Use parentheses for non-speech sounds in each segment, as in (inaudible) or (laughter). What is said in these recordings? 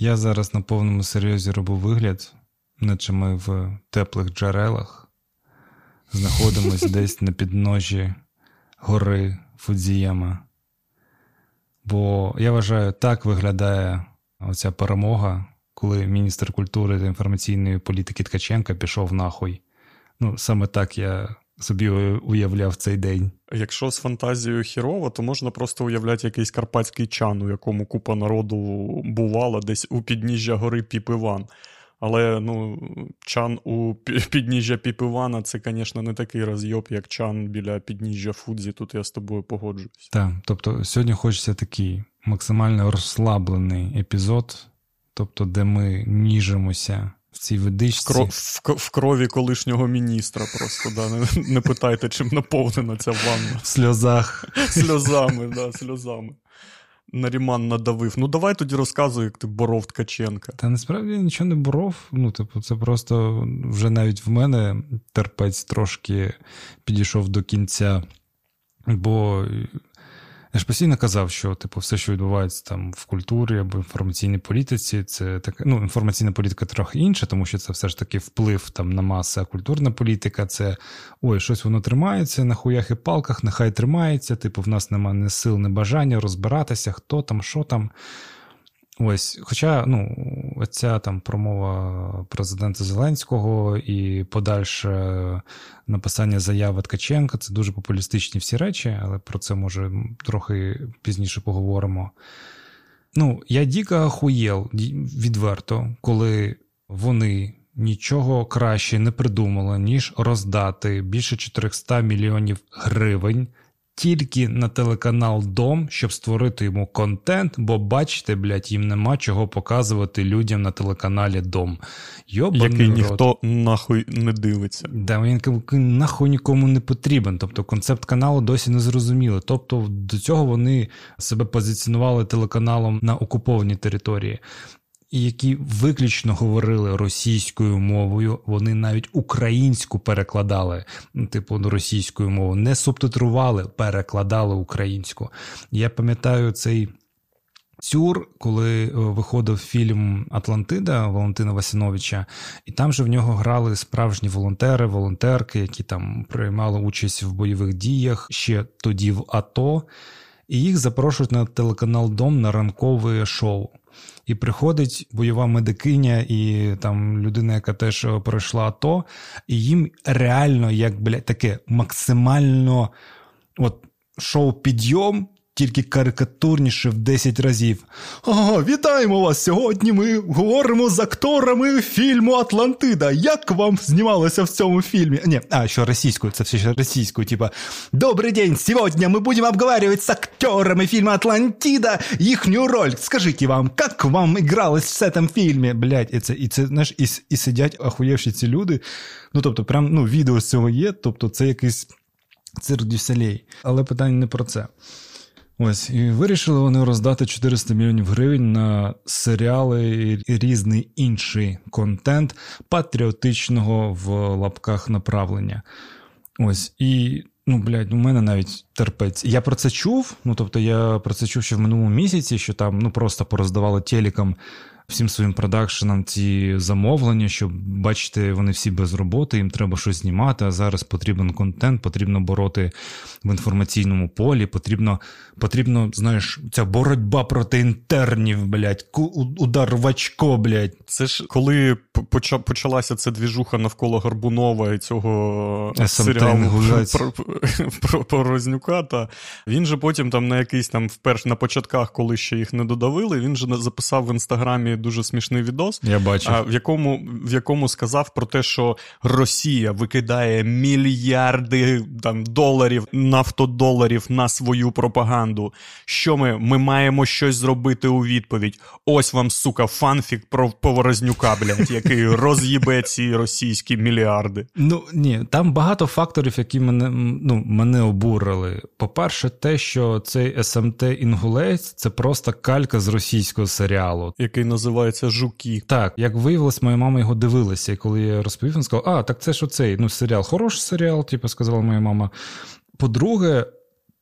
Я зараз на повному серйозі роблю вигляд, наче ми в теплих джерелах знаходимось (laughs) десь на підножі гори Фудзієма. Бо я вважаю, так виглядає оця перемога, коли міністр культури та інформаційної політики Ткаченка пішов нахуй. Ну, саме так я собі уявляв цей день. Якщо з фантазією хірово, то можна просто уявляти якийсь карпатський чан, у якому купа народу бувала десь у підніжжя гори Піпиван. Але ну, чан у підніжжя Піпивана це, звісно, не такий розйоб, як чан біля підніжжя Фудзі. Тут я з тобою погоджуюсь. Так, тобто сьогодні хочеться такий максимально розслаблений епізод, тобто, де ми ніжимося в цій водичці. В, в, в крові колишнього міністра просто, да. Не, не питайте, чим наповнена ця ванна. В сльозах. (laughs) Сльозами, да, сльозами. Наріман надавив. Ну, давай тоді розказуй, як ти боров Ткаченка. Та насправді я нічого не боров. Ну, типу, це просто вже навіть в мене терпець трошки підійшов до кінця. Бо я ж постійно казав, що типу, все, що відбувається там в культурі або інформаційній політиці, це таке. Ну, інформаційна політика трохи інша, тому що це все ж таки вплив там на маси, а культурна політика це ой, щось воно тримається на хуях і палках, нехай тримається. Типу, в нас немає ні сил, ні бажання розбиратися, хто там, що там. Ось, Хоча ну, ця там промова президента Зеленського і подальше написання заяви Ткаченка це дуже популістичні всі речі, але про це може трохи пізніше поговоримо. Ну, я дико охуєл відверто, коли вони нічого краще не придумали, ніж роздати більше 400 мільйонів гривень тільки на телеканал Дом, щоб створити йому контент, бо бачите, блядь, їм нема чого показувати людям на телеканалі Дом. Йобаний Який ніхто нахуй не дивиться. Да, він нахуй нікому не потрібен. Тобто концепт каналу досі не зрозуміло. Тобто до цього вони себе позиціонували телеканалом на окупованій території які виключно говорили російською мовою, вони навіть українську перекладали, ну, типу російською мовою, не субтитрували, перекладали українську. Я пам'ятаю цей. Цюр, коли е, виходив фільм Атлантида Валентина Васиновича, і там же в нього грали справжні волонтери, волонтерки, які там приймали участь в бойових діях ще тоді в АТО, і їх запрошують на телеканал Дом на ранкове шоу. І приходить бойова медикиня і там людина, яка теж е, пройшла АТО, і їм реально як блядь, таке максимально от шоу підйом тільки карикатурніше в 10 разів. Ага, вітаємо вас! Сьогодні ми говоримо з акторами фільму Атлантида. Як вам знімалося в цьому фільмі? Ні, а що російською, це все ще російською, типа Добрий день! Сьогодні ми будемо обговорювати з актерами фільму Атлантида їхню роль. Скажіть вам, як вам ігралось в цьому фільмі? Блять, і це, і це знаєш, і, і сидять охуєвші ці люди. Ну, тобто, прям ну, відео з цього є, тобто це якийсь цирк дюселей. Але питання не про це. Ось і вирішили вони роздати 400 мільйонів гривень на серіали і різний інший контент патріотичного в лапках направлення. Ось і. Ну, блядь, у мене навіть терпець. Я про це чув. Ну, тобто, я про це чув ще в минулому місяці, що там ну просто пороздавали телекам всім своїм продакшенам ці замовлення, що бачите, вони всі без роботи, їм треба щось знімати. А зараз потрібен контент, потрібно бороти в інформаційному полі. Потрібно, потрібно, знаєш, ця боротьба проти інтернів, блядь, удар в очко, блядь. Це ж коли почалася ця двіжуха навколо Горбунова і цього серіалу про, про, про Рознюка, та він же потім там на якийсь там вперше на початках, коли ще їх не додавили, він же записав в інстаграмі дуже смішний відос, Я бачив. в якому в якому сказав про те, що Росія викидає мільярди там доларів, нафтодоларів на свою пропаганду. Що ми Ми маємо щось зробити у відповідь. Ось вам, сука, фанфік про Поворознюка, блядь, який (laughs) роз'їбе ці російські мільярди. Ну ні, там багато факторів, які мене ну, мене обурили. По-перше, те, що цей СМТ Інгулець це просто калька з російського серіалу, який називається називається Жуки. Так, як виявилось, моя мама його дивилася. І коли я розповів, він сказав, а, так це ж оцей ну, серіал, хороший серіал, типу, сказала моя мама. По-друге,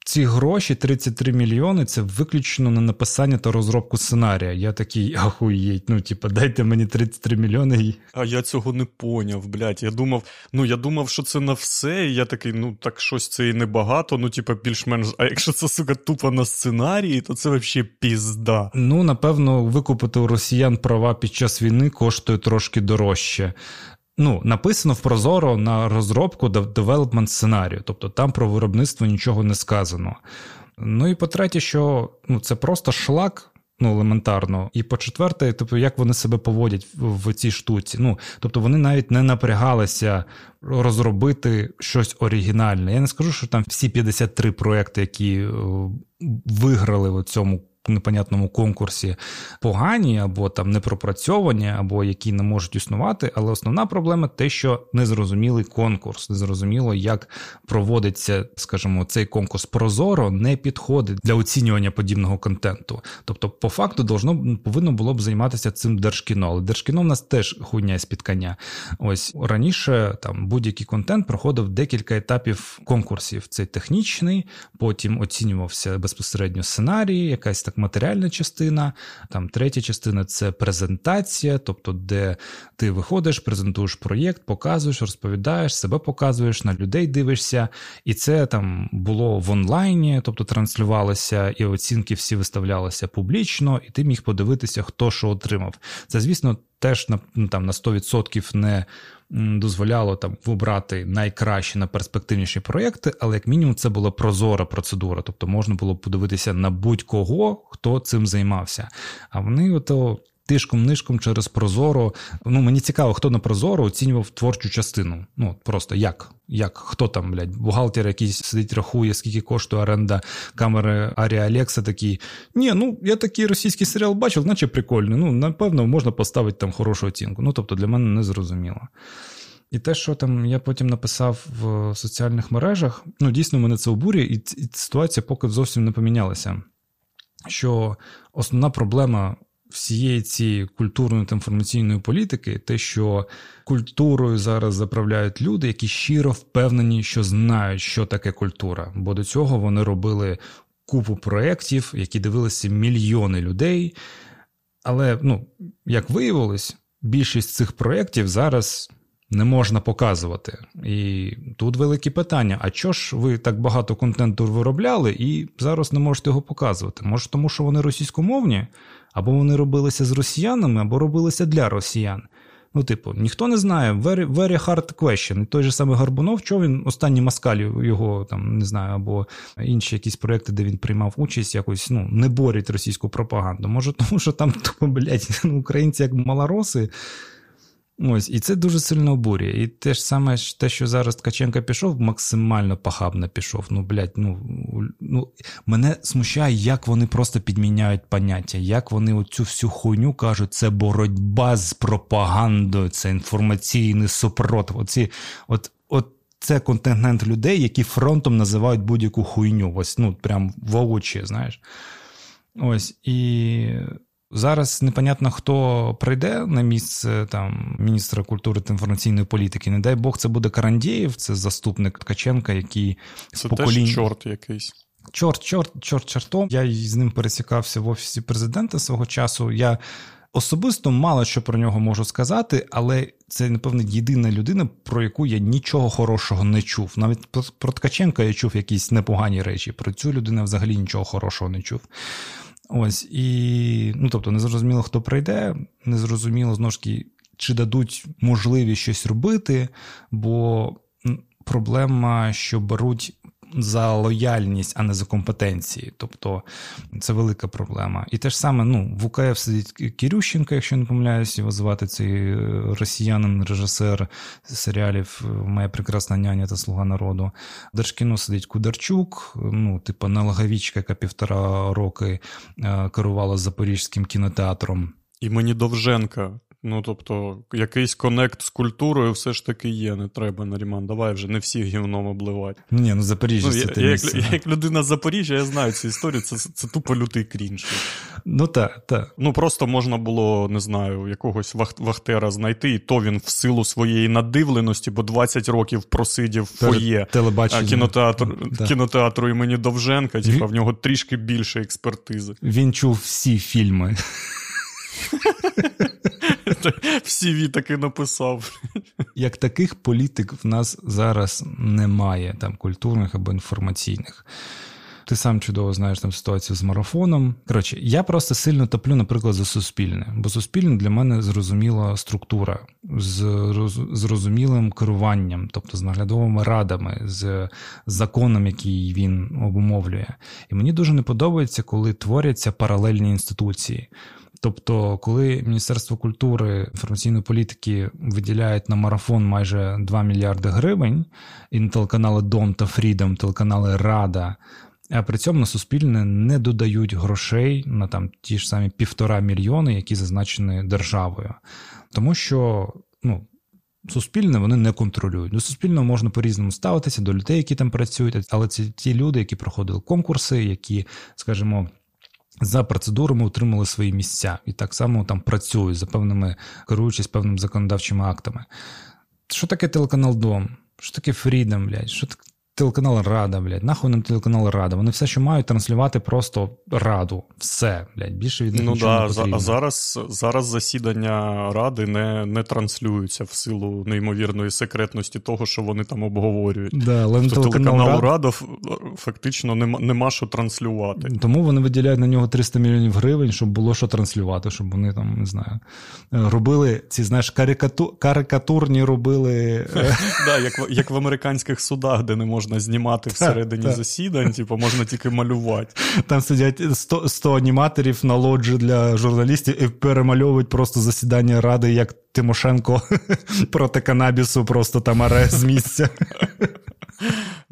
ці гроші, 33 мільйони, це виключно на написання та розробку сценарія. Я такий ахуєть, ну, типу, дайте мені 33 мільйони. А я цього не поняв, блядь. Я думав, ну я думав, що це на все. і Я такий, ну так щось це і небагато, ну, типу, більш-менш. А якщо це сука тупо на сценарії, то це взагалі пізда. Ну, напевно, викупити у росіян права під час війни коштує трошки дорожче. Ну, написано в Прозоро на розробку девелопмент сценарію, тобто там про виробництво нічого не сказано. Ну і по-третє, що ну, це просто шлак. Ну, елементарно. І по-четверте, тобто, як вони себе поводять в, в цій штуці. Ну, тобто вони навіть не напрягалися розробити щось оригінальне. Я не скажу, що там всі 53 проекти, які е, виграли в цьому непонятному конкурсі погані або там непропрацьовані, або які не можуть існувати. Але основна проблема те, що незрозумілий конкурс, незрозуміло, як проводиться, скажімо, цей конкурс прозоро не підходить для оцінювання подібного контенту. Тобто, по факту, должно повинно було б займатися цим держкіно. Але держкіно в нас теж хуйня з підкання. Ось раніше там будь-який контент проходив декілька етапів конкурсів. Це технічний, потім оцінювався безпосередньо сценарій, якась матеріальна частина, там третя частина це презентація, тобто, де ти виходиш, презентуєш проєкт, показуєш, розповідаєш, себе показуєш, на людей дивишся. І це там було в онлайні, тобто транслювалося, і оцінки всі виставлялися публічно, і ти міг подивитися, хто що отримав. Це, звісно, теж на ну, там на 100% не дозволяло там вибрати найкращі на перспективніші проекти, але як мінімум це була прозора процедура, тобто можна було подивитися на будь-кого, хто цим займався. А вони ото тишком-нишком через Прозоро. Ну, мені цікаво, хто на Прозоро оцінював творчу частину. Ну, просто як? Як хто там, блядь, бухгалтер якийсь сидить, рахує, скільки коштує оренда камери Арія Алекса такий. Ні, ну я такий російський серіал бачив, наче прикольний. Ну, напевно, можна поставити там хорошу оцінку. Ну, тобто, для мене не зрозуміло. І те, що там я потім написав в соціальних мережах, ну дійсно мене це обурює, і ситуація поки зовсім не помінялася. Що основна проблема всієї цієї культурної та інформаційної політики, те, що культурою зараз заправляють люди, які щиро впевнені, що знають, що таке культура. Бо до цього вони робили купу проєктів, які дивилися мільйони людей. Але, ну, як виявилось, більшість цих проєктів зараз. Не можна показувати. І тут великі питання: а чого ж ви так багато контенту виробляли і зараз не можете його показувати? Може, тому що вони російськомовні, або вони робилися з росіянами, або робилися для росіян. Ну, типу, ніхто не знає, very very hard question. Той же самий Гарбунов, що він останні маскалі його там не знаю, або інші якісь проекти, де він приймав участь, якось ну, не борють російську пропаганду. Може, (laughs) тому що там тупо, блядь, українці як малороси. Ось, і це дуже сильно обурює. І те ж саме те, що зараз Ткаченка пішов, максимально похабно пішов. Ну, блядь, ну ну мене смущає, як вони просто підміняють поняття, як вони оцю всю хуйню кажуть, це боротьба з пропагандою, це інформаційний супротив. Оці, от, от це контингент людей, які фронтом називають будь-яку хуйню. Ось, ну, прям в очі, знаєш. Ось і. Зараз непонятно, хто прийде на місце там міністра культури та інформаційної політики. Не дай Бог, це буде Карандєєв, це заступник Ткаченка, який це поколінь... теж чорт якийсь. Чорт, чорт, чорт, чортом. Я з ним пересікався в офісі президента свого часу. Я особисто мало що про нього можу сказати, але це, напевно, єдина людина, про яку я нічого хорошого не чув. Навіть про Ткаченка я чув якісь непогані речі. Про цю людину взагалі нічого хорошого не чув. Ось і ну тобто, не зрозуміло, хто прийде, не зрозуміло знову ж таки, чи дадуть можливість щось робити, бо проблема, що беруть за лояльність, а не за компетенції. Тобто це велика проблема. І те ж саме ну, в УКФ сидить Кірющенко, якщо не помиляюсь, його звати цей е, росіянин, режисер серіалів Моя прекрасна няня та Слуга народу. В Держкіно сидить Кударчук, ну, типу, налоговічка, яка півтора роки е, керувала Запорізьким кінотеатром. І мені Довженка Ну, тобто, якийсь конект з культурою все ж таки є, не треба, Наріман. Давай вже не всіх гівном обливати. Ні, ну Запоріжжя ну, це я, те я, місце. Як, як людина з Запоріжжя, я знаю цю історію, це це тупо лютий крінж. Ну так, так. Ну просто можна було, не знаю, якогось вах, вахтера знайти, і то він в силу своєї надивленості, бо 20 років просидів в фоє кінотеатру, да. кінотеатру імені Довженка, типа в нього трішки більше експертизи. Він чув всі фільми. (laughs) (laughs) В CV таки написав. Як таких політик в нас зараз немає, там культурних або інформаційних. Ти сам чудово знаєш там ситуацію з марафоном. Коротше, я просто сильно топлю, наприклад, за суспільне, бо суспільне для мене зрозуміла структура з зрозумілим керуванням, тобто з наглядовими радами, з законом, який він обумовлює. І мені дуже не подобається, коли творяться паралельні інституції. Тобто, коли Міністерство культури інформаційної політики виділяють на марафон майже 2 мільярди гривень, і на телеканали Дом та Фрідом, телеканали Рада, а при цьому на Суспільне не додають грошей на там ті ж самі півтора мільйони, які зазначені державою. Тому що ну, суспільне вони не контролюють. До суспільного можна по-різному ставитися, до людей, які там працюють, але це ті люди, які проходили конкурси, які, скажімо, за процедурами отримали свої місця і так само там працюють за певними керуючись певними законодавчими актами. Що таке телеканал Дом? Що таке Фрідом, блядь? Що таке телеканал Рада, блядь? Нахуй нам телеканал Рада? Вони все, що мають, транслювати просто раду. Все, блядь, більше від них ну, нічого да, не потрібно. А зараз зараз засідання ради не не транслюються в силу неймовірної секретності того, що вони там обговорюють. Да, але тобто телеканал телеканалу Рада фактично нема, нема що транслювати. Тому вони виділяють на нього 300 мільйонів гривень, щоб було що транслювати, щоб вони там не знаю, робили ці знаєш, карикату, карикатурні робили. (laughs) Да, як, як в американських судах, де не можна знімати всередині засідань, типу можна тільки малювати. Там сидять 100, 100 аніматорів на лоджі для журналістів і перемальовують просто засідання ради, як Тимошенко (laughs) проти канабісу, просто там аре з місця. (laughs)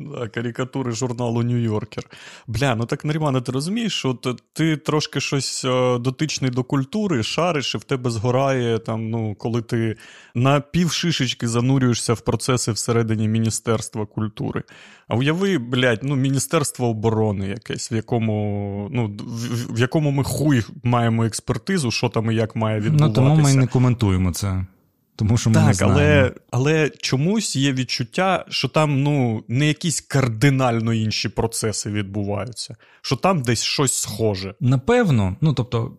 Да, Карикатури журналу Нью-Йоркер. Бля, ну так Нарімане, ти розумієш, що ти трошки щось е, дотичний до культури, шариш, і в тебе згорає, там, ну, коли ти на півшишечки занурюєшся в процеси всередині Міністерства культури. А уяви, блядь, ну, Міністерство оборони якесь, в якому ну, в, в якому ми хуй маємо експертизу, що там і як має відбуватися. Ну, тому ми не коментуємо це. Тому що ми так, не знаємо. але але чомусь є відчуття, що там ну не якісь кардинально інші процеси відбуваються, що там десь щось схоже. Напевно, ну тобто,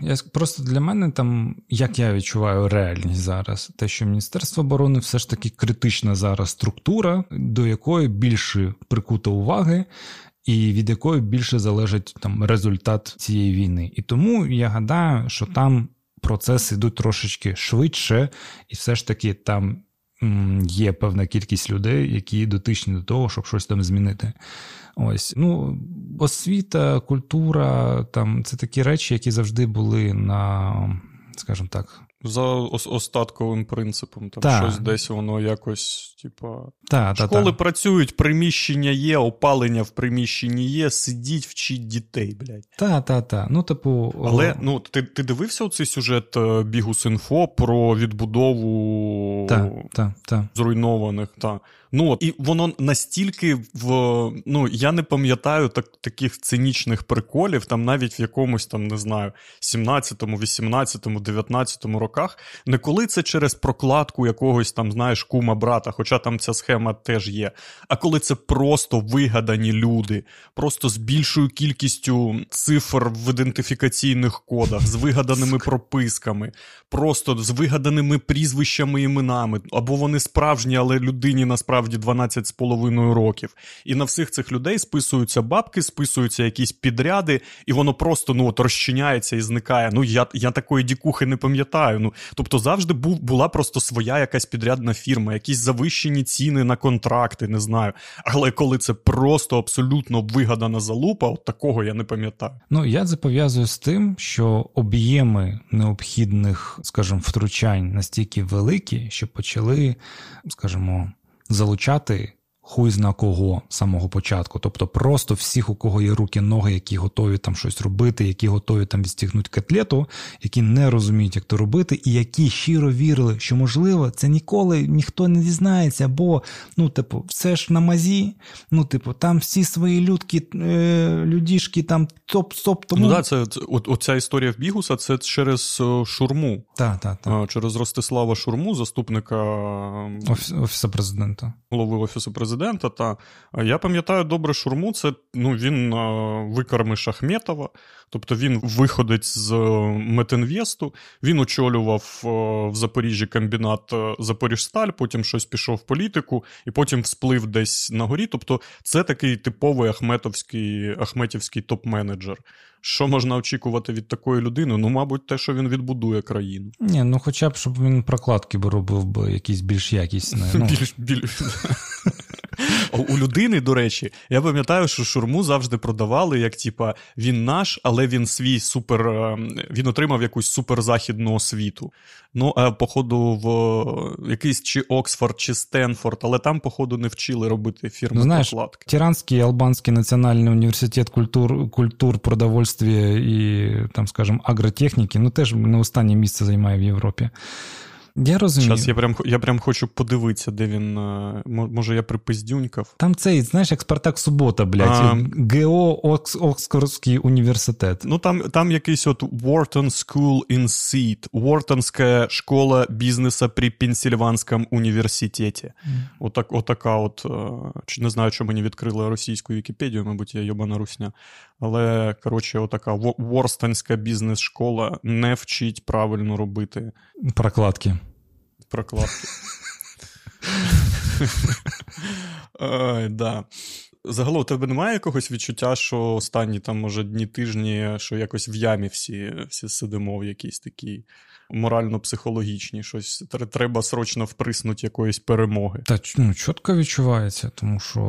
я просто для мене там, як я відчуваю реальність зараз, те, що Міністерство оборони все ж таки критична зараз структура, до якої більше прикута уваги. І від якої більше залежить там результат цієї війни. І тому я гадаю, що там процеси йдуть трошечки швидше, і все ж таки там є певна кількість людей, які дотичні до того, щоб щось там змінити. Ось, ну, освіта, культура, там це такі речі, які завжди були на, скажімо так, за остатковим принципом. Там та. щось десь воно якось, типа. Та, Школи та, працюють, приміщення є, опалення в приміщенні є, сидіть, вчіть дітей, блядь. Та, та, та. Ну, типу. Але ну, ти ти дивився цей сюжет е, Бігус.Інфо про відбудову та, та, та. зруйнованих. Та. Ну от, і воно настільки в ну я не пам'ятаю так, таких цинічних приколів, там навіть в якомусь там не знаю, 17-му, 18-му, 19-му роках, не коли це через прокладку якогось там, знаєш, кума брата, хоча там ця схема теж є. А коли це просто вигадані люди, просто з більшою кількістю цифр в ідентифікаційних кодах, з вигаданими прописками, просто з вигаданими прізвищами іменами, або вони справжні, але людині насправді насправді 12 з половиною років. І на всіх цих людей списуються бабки, списуються якісь підряди, і воно просто ну от розчиняється і зникає. Ну я я такої дікухи не пам'ятаю. Ну тобто завжди був була просто своя якась підрядна фірма, якісь завищені ціни на контракти, не знаю. Але коли це просто абсолютно вигадана залупа, от такого я не пам'ятаю. Ну я це пов'язую з тим, що об'єми необхідних, скажімо, втручань настільки великі, що почали, скажімо залучати хуй зна кого з самого початку. Тобто просто всіх, у кого є руки, ноги, які готові там щось робити, які готові там відстігнути котлету, які не розуміють, як то робити, і які щиро вірили, що можливо це ніколи ніхто не дізнається, бо ну, типу, все ж на мазі, ну, типу, там всі свої людки, е, людішки, там топ-топ. тому... Ну так, це, це оця історія в Бігуса це через шурму. Так, так, так. Через Ростислава Шурму, заступника Офіс, Офісу президента. Голови Офісу президента президента. Та я пам'ятаю добре Шурму. Це ну він викормиш Ахметова, тобто він виходить з Метинвесту. Він очолював в Запоріжжі комбінат Запоріжсталь, потім щось пішов в політику, і потім всплив десь на горі. Тобто, це такий типовий ахметовський ахметівський топ-менеджер. Що можна очікувати від такої людини? Ну, мабуть, те, що він відбудує країну. Ні, ну хоча б щоб він прокладки б робив би якісь більш якісні. Ну. (laughs) Більш, більш... У людини, до речі, я пам'ятаю, що шурму завжди продавали, як типа він наш, але він свій супер. Е, він отримав якусь суперзахідну освіту. Ну, а походу, в якийсь чи Оксфорд, чи Стенфорд, але там, походу, не вчили робити фірми ну, знаєш, прокладки. Тиранський Албанський національний університет культур, культур продовольствия і там, скажімо, агротехніки, ну теж не останнє місце займає в Європі. Я розумію. Зараз я прям я прям хочу подивитися, де він. Е, може, я припиздюнькав. Там цей, знаєш, як Спартак Субота, блядь, а... ГО Окс, Оксфордський університет. Ну там там якийсь от Wharton School in Seed, Уортонська школа бізнесу при Пенсільванському університеті. Mm. Отак, Отака от. Е, не знаю, що мені відкрили російську Вікіпедію, мабуть, я йобана русня. Але, коротше, отака Ворстонська бізнес-школа не вчить правильно робити. Прокладки. Прокладки. Ой, да. Загалом, у тебе немає якогось відчуття, що останні там, може, дні тижні, що якось в ямі всі всі сидимо в якійсь такій морально-психологічні, щось треба срочно вприснути якоїсь перемоги. Та ну, чітко відчувається, тому що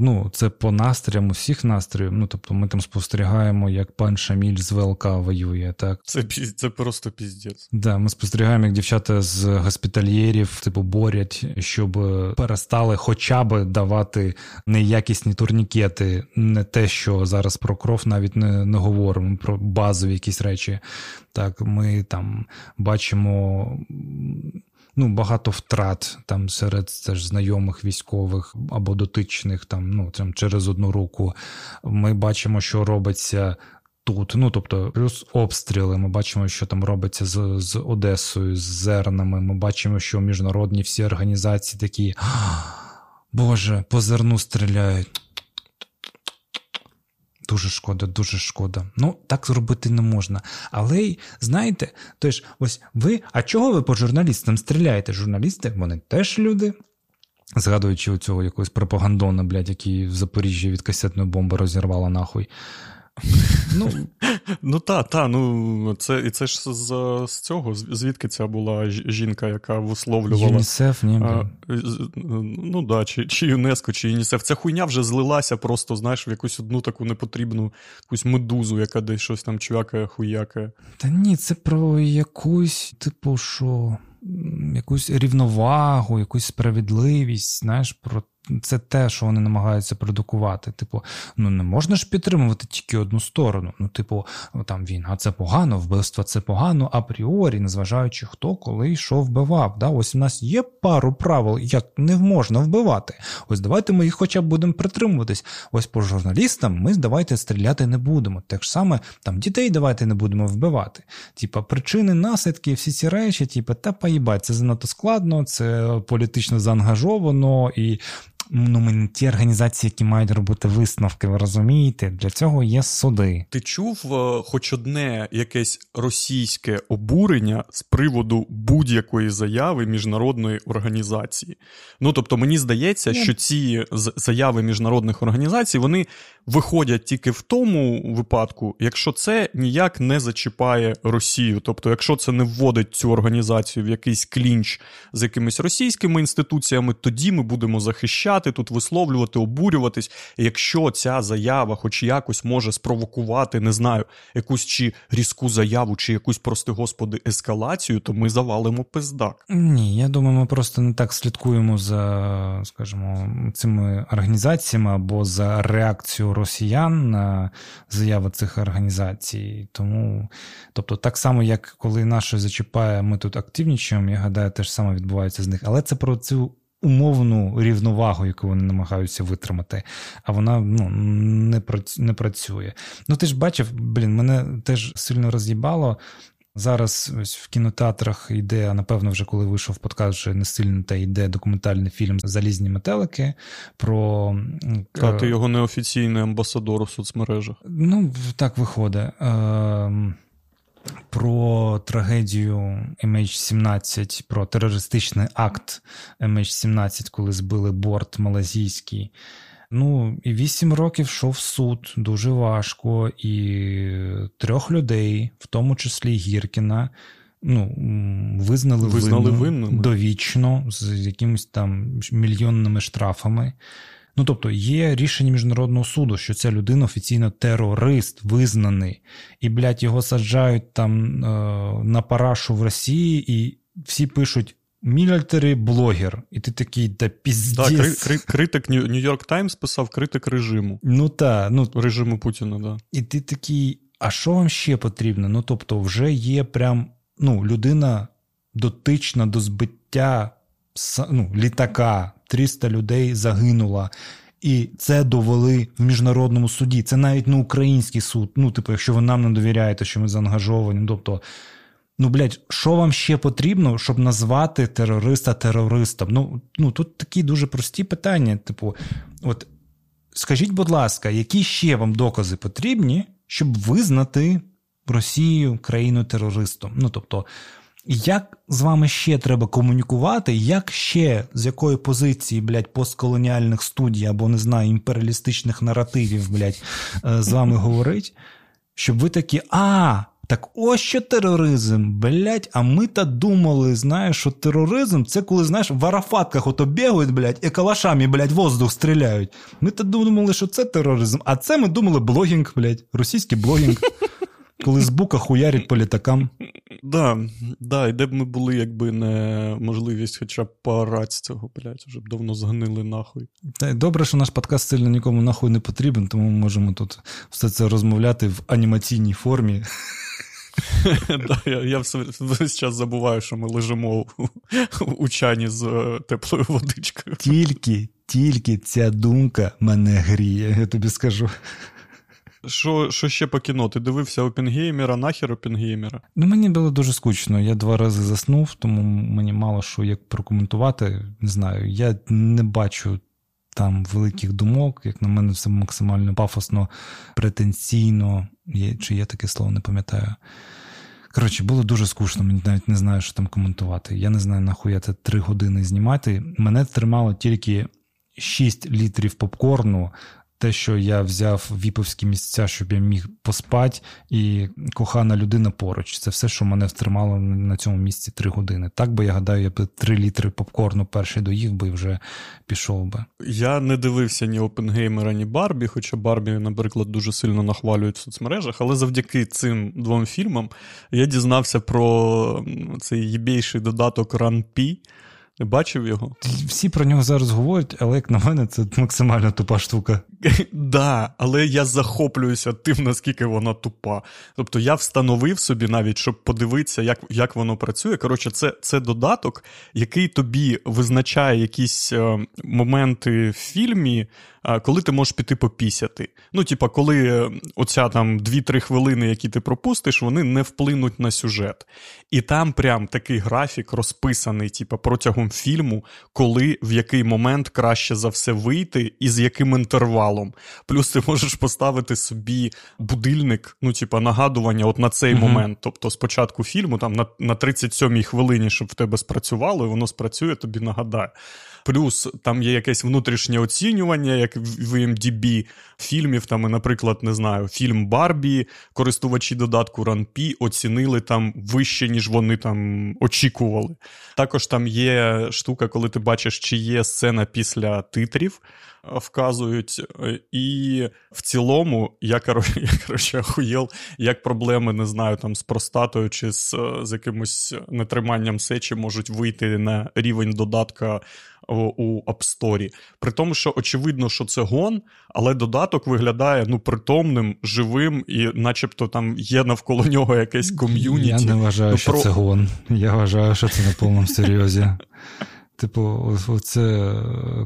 ну, це по настроям усіх настроїв. Ну, тобто ми там спостерігаємо, як пан Шаміль з ВЛК воює. так? Це це просто піздець. Да, Ми спостерігаємо, як дівчата з госпітальєрів типу, борять, щоб перестали хоча б давати неякісні турнікети, не те, що зараз про кров навіть не, не говоримо, про базові якісь речі. Так, ми там бачимо. Ну, багато втрат там серед теж знайомих військових або дотичних там, ну, там через одну руку. Ми бачимо, що робиться тут. Ну, тобто, плюс обстріли. Ми бачимо, що там робиться з з Одесою, з зернами. Ми бачимо, що міжнародні всі організації такі. Боже, по зерну стріляють. Дуже шкода, дуже шкода. Ну, так зробити не можна. Але й знаєте, ж, ось ви, а чого ви по журналістам стріляєте? Журналісти, вони теж люди. Згадуючи оцього якогось пропагандона, блядь, який в Запоріжжі від касетної бомби розірвала нахуй. Ну, (laughs) ну та, та, ну це і це ж з з цього, звідки ця була жінка, яка висловлювала. ЮНІСЕФ, ні. А, ну да, чи чи ЮНЕСКО, чи ЮНІСЕФ. Ця хуйня вже злилася просто, знаєш, в якусь одну таку непотрібну якусь медузу, яка десь щось там чвякає, хуякає. Та ні, це про якусь, типу, що. Якусь рівновагу, якусь справедливість, знаєш, про це те, що вони намагаються продукувати. Типу, ну не можна ж підтримувати тільки одну сторону. Ну, типу, там війна це погано, вбивство це погано, апріорі, незважаючи хто коли і що вбивав. Да? Ось у нас є пару правил, як не можна вбивати. Ось давайте ми їх хоча б будемо притримуватись. Ось по журналістам ми давайте стріляти не будемо. Так ж саме там дітей давайте не будемо вбивати. Типа причини, наслідки, всі ці речі, типу, та поїбать, це занадто складно, це політично заангажовано і ну, ми не ті організації, які мають робити висновки, ви розумієте? Для цього є суди. Ти чув е, хоч одне якесь російське обурення з приводу будь-якої заяви міжнародної організації? Ну тобто, мені здається, yeah. що ці заяви міжнародних організацій вони виходять тільки в тому випадку, якщо це ніяк не зачіпає Росію. Тобто, якщо це не вводить цю організацію в якийсь клінч з якимись російськими інституціями, тоді ми будемо захищати почати тут висловлювати, обурюватись. Якщо ця заява, хоч якось може спровокувати, не знаю, якусь чи різку заяву, чи якусь, прости господи, ескалацію, то ми завалимо пиздак. Ні, я думаю, ми просто не так слідкуємо за, скажімо, цими організаціями або за реакцію росіян на заяви цих організацій. Тому, тобто, так само, як коли наше зачіпає, ми тут активнічуємо, я гадаю, те ж саме відбувається з них. Але це про цю умовну рівновагу, яку вони намагаються витримати, а вона ну, не не працює. Ну, ти ж бачив, блін, мене теж сильно роз'їбало. Зараз ось в кінотеатрах йде, а напевно, вже коли вийшов подкаст, вже не сильно та йде документальний фільм Залізні метелики. про... Та ти його неофіційний амбасадор у соцмережах. Ну, так виходить. Про трагедію MH17, про терористичний акт MH17, коли збили борт малазійський. Ну, і вісім років йшов суд, дуже важко, і трьох людей, в тому числі Гіркіна, ну, визнали, визнали винним довічно з якимись там мільйонними штрафами. Ну тобто є рішення міжнародного суду, що ця людина офіційно терорист визнаний, і, блядь, його саджають там е, на парашу в Росії, і всі пишуть. Мілітарі блогер, і ти такий, да піздець. Так, кри- кри- критик Нью-Йорк Таймс писав критик режиму. Ну так, ну режиму Путіна, да. І ти такий, а що вам ще потрібно? Ну тобто, вже є прям ну, людина дотична до збиття ну, літака, 300 людей загинуло. І це довели в міжнародному суді. Це навіть не український суд. Ну, типу, якщо ви нам не довіряєте, що ми заангажовані. Тобто, ну, блядь, що вам ще потрібно, щоб назвати терориста терористом? Ну, ну тут такі дуже прості питання. Типу, от скажіть, будь ласка, які ще вам докази потрібні, щоб визнати Росію країну терористом? Ну, тобто. Як з вами ще треба комунікувати? Як ще з якої позиції, блядь, постколоніальних студій або не знаю, імперіалістичних наративів, блядь, е, з вами говорить, щоб ви такі, а, так ось що тероризм, блядь, а ми та думали, знаєш, що тероризм це коли, знаєш, в арафатках ото бігають, блядь, і калашами, блядь, воздух стріляють. Ми та думали, що це тероризм, а це ми думали блогінг, блядь, російський блогінг. Коли з бука хуярять по літакам. Да, да, і де б ми були, якби не можливість хоча б поорати з цього, блядь, вже б давно згнили нахуй. Та Добре, що наш подкаст сильно нікому нахуй не потрібен, тому ми можемо тут все це розмовляти в анімаційній формі. (laughs) Да, Я я весь час забуваю, що ми лежимо у чані з е, теплою водичкою. Тільки, тільки ця думка мене гріє, я тобі скажу. Що що ще по кіно? Ти дивився Опінгеймера, нахер Опінгеймера? Ну, Мені було дуже скучно. Я два рази заснув, тому мені мало що як прокоментувати. Не знаю. Я не бачу там великих думок. Як на мене, все максимально пафосно, претенційно. Є, Чи є таке слово, не пам'ятаю. Коротше, було дуже скучно, мені навіть не знаю, що там коментувати. Я не знаю, нахуя це три години знімати. Мене тримало тільки 6 літрів попкорну те, що я взяв віповські місця, щоб я міг поспати, і кохана людина поруч. Це все, що мене втримало на цьому місці три години. Так би я гадаю, я б три літри попкорну перший доїв би і вже пішов би. Я не дивився ні Опенгеймера, ні Барбі, хоча Барбі, наприклад, дуже сильно нахвалюють в соцмережах, але завдяки цим двом фільмам я дізнався про цей єбейший додаток Run-P, Бачив його? Всі про нього зараз говорять, але як на мене, це максимально тупа штука. (laughs) Да, але я захоплююся тим, наскільки вона тупа. Тобто я встановив собі навіть, щоб подивитися, як як воно працює. Коротше, це це додаток, який тобі визначає якісь е, моменти в фільмі, е, коли ти можеш піти попісяти. Ну, типа, коли е, оця там 2-3 хвилини, які ти пропустиш, вони не вплинуть на сюжет. І там прям такий графік розписаний, типа, протягом фільму, коли в який момент краще за все вийти і з яким інтервалом. Плюс ти можеш поставити собі будильник, ну, типа, нагадування от на цей mm-hmm. момент. Тобто, спочатку фільму, там на на 37-й хвилині, щоб в тебе спрацювало, і воно спрацює, тобі нагадає. Плюс там є якесь внутрішнє оцінювання, як в MDB фільмів. Там, наприклад, не знаю, фільм Барбі, користувачі додатку RunP оцінили там вище, ніж вони там очікували. Також там є штука, коли ти бачиш, чи є сцена після титрів, вказують. І в цілому, (laughs) я коротше, охуєл, як проблеми, не знаю, там з простатою чи з, з якимось нетриманням сечі можуть вийти на рівень додатка у App Store. При тому, що очевидно, що це гон, але додаток виглядає ну притомним, живим, і начебто там є навколо нього якесь ком'юніті. Я не вважаю, ну, що про... це гон. Я вважаю, що це на повному серйозі. Типу, це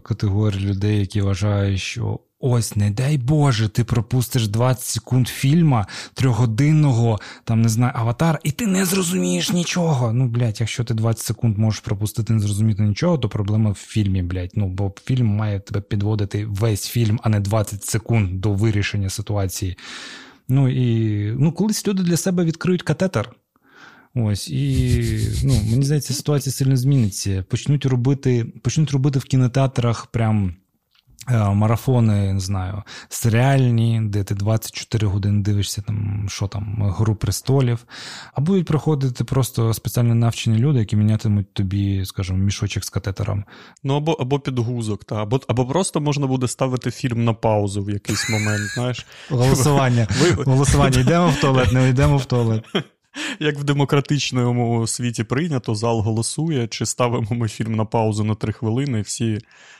категорія людей, які вважають, що ось, не дай Боже, ти пропустиш 20 секунд фільма трьохгодинного, там не знаю, аватар, і ти не зрозумієш нічого. Ну, блядь, якщо ти 20 секунд можеш пропустити, не зрозуміти нічого, то проблема в фільмі, блядь. Ну, бо фільм має тебе підводити весь фільм, а не 20 секунд до вирішення ситуації. Ну і ну, колись люди для себе відкриють катетер. Ось, і ну, мені здається, ситуація сильно зміниться. Почнуть робити почнуть робити в кінотеатрах прям е, марафони, не знаю, серіальні, де ти 24 години дивишся, там, що там, Гру престолів. А будуть приходити просто спеціально навчені люди, які мінятимуть тобі, скажімо, мішочок з катетером. Ну, або або підгузок, та, або або просто можна буде ставити фільм на паузу в якийсь момент. знаєш. Голосування. Голосування. Йдемо в туалет, не йдемо в туалет. Як в демократичному світі прийнято, зал голосує, чи ставимо ми фільм на паузу на три хвилини, і всі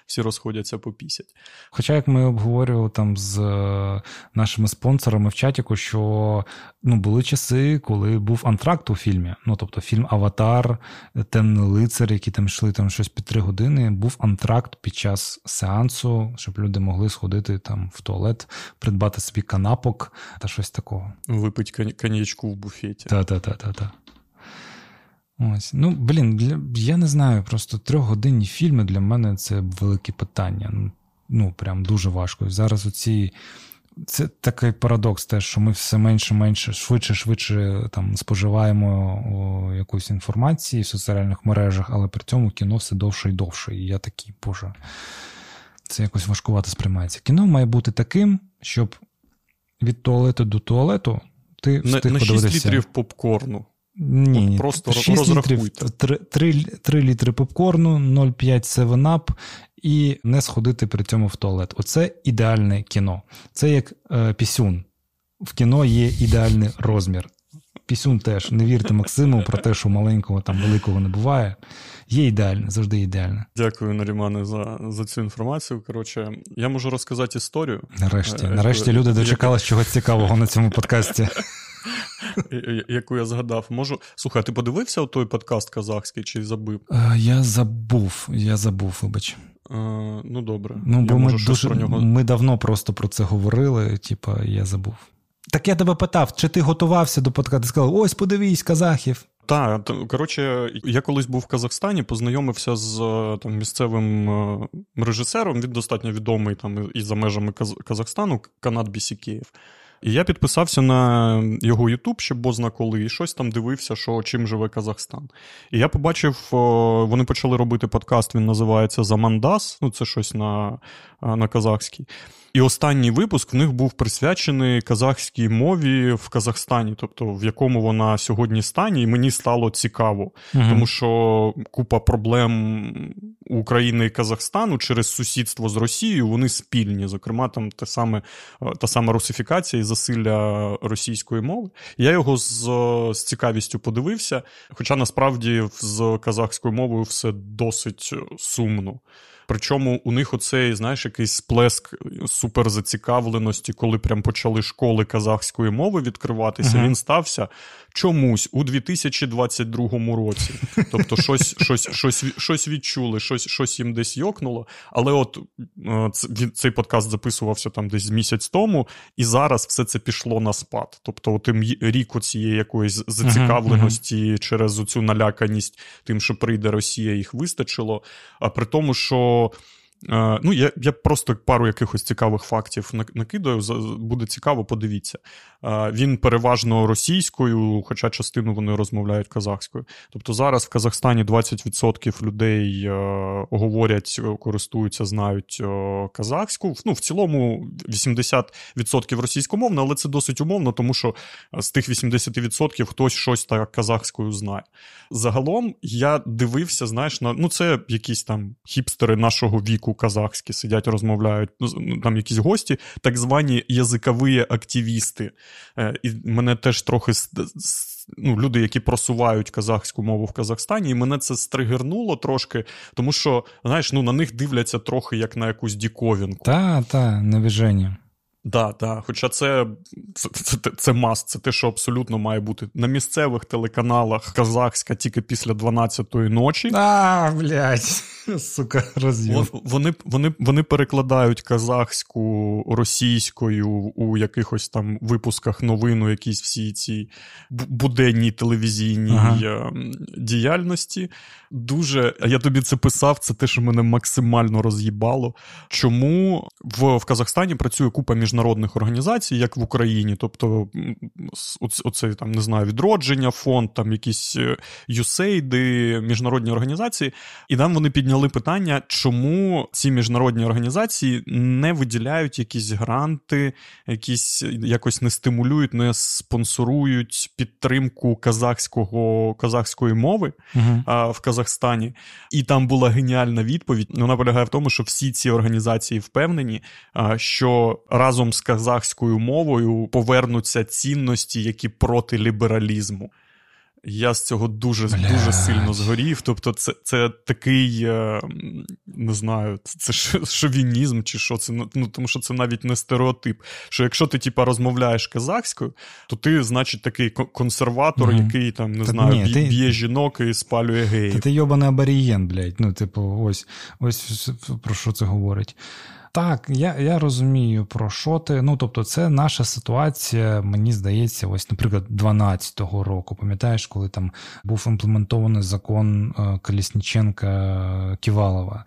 всі розходяться по пісять. Хоча, як ми обговорювали там з е, нашими спонсорами в чатіку, що ну, були часи, коли був антракт у фільмі. Ну, тобто фільм Аватар, Темний лицар, які там йшли там щось під три години, був антракт під час сеансу, щоб люди могли сходити там в туалет, придбати собі канапок та щось такого. Випить коньячку в буфеті. Та-та-та-та-та. Ось. Ну, блін, для, я не знаю, просто трьохгодинні фільми для мене це велике питання. Ну, прям дуже важко. зараз оці. Це такий парадокс, теж, що ми все менше менше, швидше, швидше там споживаємо якусь інформації в соціальних мережах, але при цьому кіно все довше і довше. І я такий, боже, це якось важкувато сприймається. Кіно має бути таким, щоб від туалету до туалету ти встиг на, на 6 літрів попкорну. Ні, От Просто 6 літрів, 3, 3, 3 літри попкорну, 0,5 7-Up і не сходити при цьому в туалет. Оце ідеальне кіно. Це як е, пісюн. В кіно є ідеальний розмір. Пісюн теж. Не вірте Максиму про те, що маленького там великого не буває. Є ідеальне, завжди ідеальне. Дякую, Нарімане, за за цю інформацію. Коротше, я можу розказати історію. Нарешті, е, нарешті люди дочекалися чогось цікавого на цьому подкасті. яку я згадав. Можу. Слухай, ти подивився той подкаст казахський чи забив? Е, я забув, я забув, вибач. Е, ну добре. Ну, бо ми дуже, про нього... ми давно просто про це говорили, типа, я забув. Так я тебе питав, чи ти готувався до подкасту? Ти сказав, ось подивись, казахів. Так, коротше, я колись був в Казахстані, познайомився з там місцевим е, режисером. Він достатньо відомий там і за межами Казахстану, Канат Бісікеєв. І я підписався на його Ютуб, ще бозна коли, і щось там дивився, що чим живе Казахстан. І я побачив, вони почали робити подкаст, він називається Замандас, ну це щось на, на казахській. І останній випуск в них був присвячений казахській мові в Казахстані, тобто в якому вона сьогодні стані, і мені стало цікаво, угу. тому що купа проблем України і Казахстану через сусідство з Росією вони спільні. Зокрема, там те саме та сама русифікація і засилля російської мови. Я його з, з цікавістю подивився, хоча насправді з казахською мовою все досить сумно. Причому у них оцей, знаєш, якийсь сплеск суперзацікавленості, коли прям почали школи казахської мови відкриватися, uh-huh. він стався чомусь у 2022 році. Тобто, щось щось, щось, щось відчули, щось щось їм десь йокнуло. Але от е, цей подкаст записувався там десь місяць тому, і зараз все це пішло на спад. Тобто, тим рік цієї якоїсь зацікавленості uh-huh. через оцю наляканість тим, що прийде Росія, їх вистачило. А при тому, що ну, я я просто пару якихось цікавих фактів накидаю. Буде цікаво, подивіться. Е, він переважно російською, хоча частину вони розмовляють казахською. Тобто зараз в Казахстані 20% людей е, говорять, користуються, знають казахську. Ну, в цілому 80% російськомовно, але це досить умовно, тому що з тих 80% хтось щось так казахською знає. Загалом я дивився, знаєш, на ну це якісь там хіпстери нашого віку казахські сидять, розмовляють. Ну, ну, там якісь гості, так звані язикові активісти. Е, і мене теж трохи ну, люди, які просувають казахську мову в Казахстані, і мене це стригернуло трошки, тому що, знаєш, ну на них дивляться трохи як на якусь діковінку. Та, та, навіження. Да, да. Хоча це це, це, це маст, це те, що абсолютно має бути на місцевих телеканалах казахська тільки після 12-ї ночі. А, блядь, (laughs) сука, роз'їв. Вони вони, вони перекладають казахську російською у якихось там випусках новину, якісь всі ці буденній телевізійній ага. Ем, діяльності. Дуже, я тобі це писав, це те, що мене максимально роз'їбало. Чому в, в Казахстані працює купа міжнародних міжнародних організацій, як в Україні, тобто оце там не знаю, відродження, фонд, там якісь юсейди, міжнародні організації, і там вони підняли питання, чому ці міжнародні організації не виділяють якісь гранти, якісь якось не стимулюють, не спонсорують підтримку казахського казахської мови uh а, в Казахстані. І там була геніальна відповідь. Вона полягає в тому, що всі ці організації впевнені, а, що разом разом з казахською мовою повернуться цінності, які проти лібералізму. Я з цього дуже дуже сильно згорів. Тобто, це це такий, е, не знаю, це шовінізм чи що це. Ну, тому що це навіть не стереотип. Що якщо ти типа, розмовляєш казахською, то ти, значить, такий консерватор, угу. який там не так, знаю, ні, б'є, ти... б'є жінок і спалює геїв. Та ти йобаний аборієн, блядь. Ну, типу, ось ось про що це говорить. Так, я я розумію, про що ти. Ну, тобто, це наша ситуація, мені здається, ось, наприклад, 12-го року. Пам'ятаєш, коли там був імплементований закон Калісніченка Колісніченка Ківалова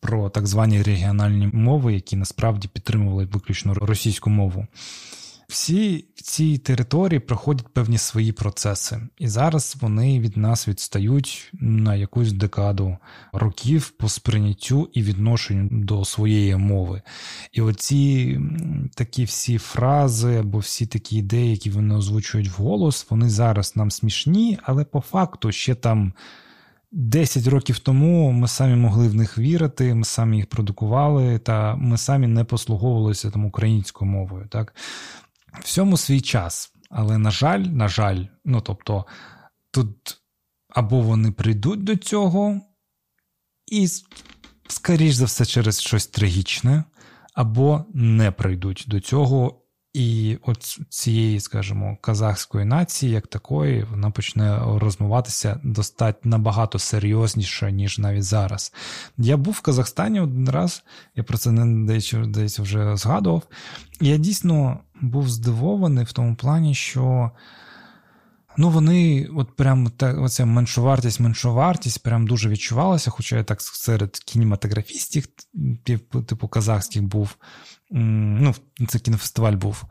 про так звані регіональні мови, які насправді підтримували виключно російську мову. Всі в цій території проходять певні свої процеси, і зараз вони від нас відстають на якусь декаду років по сприйняттю і відношенню до своєї мови. І оці такі всі фрази або всі такі ідеї, які вони озвучують вголос, вони зараз нам смішні, але по факту ще там. 10 років тому ми самі могли в них вірити, ми самі їх продукували, та ми самі не послуговувалися там українською мовою. Так? Всьому свій час. Але, на жаль, на жаль, ну тобто, тут або вони прийдуть до цього, і, скоріш за все, через щось трагічне, або не прийдуть до цього, і от цієї, скажімо, казахської нації, як такої, вона почне розмиватися достатньо набагато серйозніше, ніж навіть зараз. Я був в Казахстані один раз, я про це не десь вже згадував. Я дійсно був здивований в тому плані, що. Ну, вони, от прям та, оця меншовартість, меншовартість прям дуже відчувалася, хоча я так серед кінематографістів, типу, казахських був. Ну, це кінофестиваль був.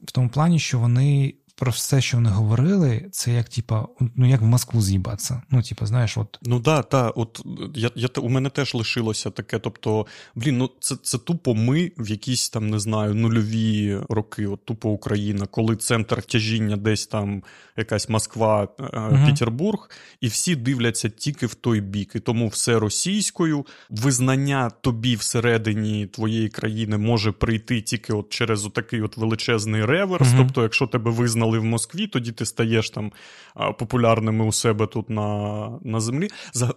В тому плані, що вони про все, що вони говорили, це як типа, ну як в Москву з'їбатися. Ну, типа, знаєш, от. Ну да, та, от я, я у мене теж лишилося таке. Тобто, блін, ну це це тупо ми в якісь там не знаю нульові роки, от тупо Україна, коли центр тяжіння десь там якась Москва, угу. Петербург, і всі дивляться тільки в той бік. І тому все російською. Визнання тобі всередині твоєї країни може прийти тільки от через отакий от величезний реверс. Угу. Тобто, якщо тебе визнали в Москві, тоді ти стаєш там популярними у себе тут на на землі.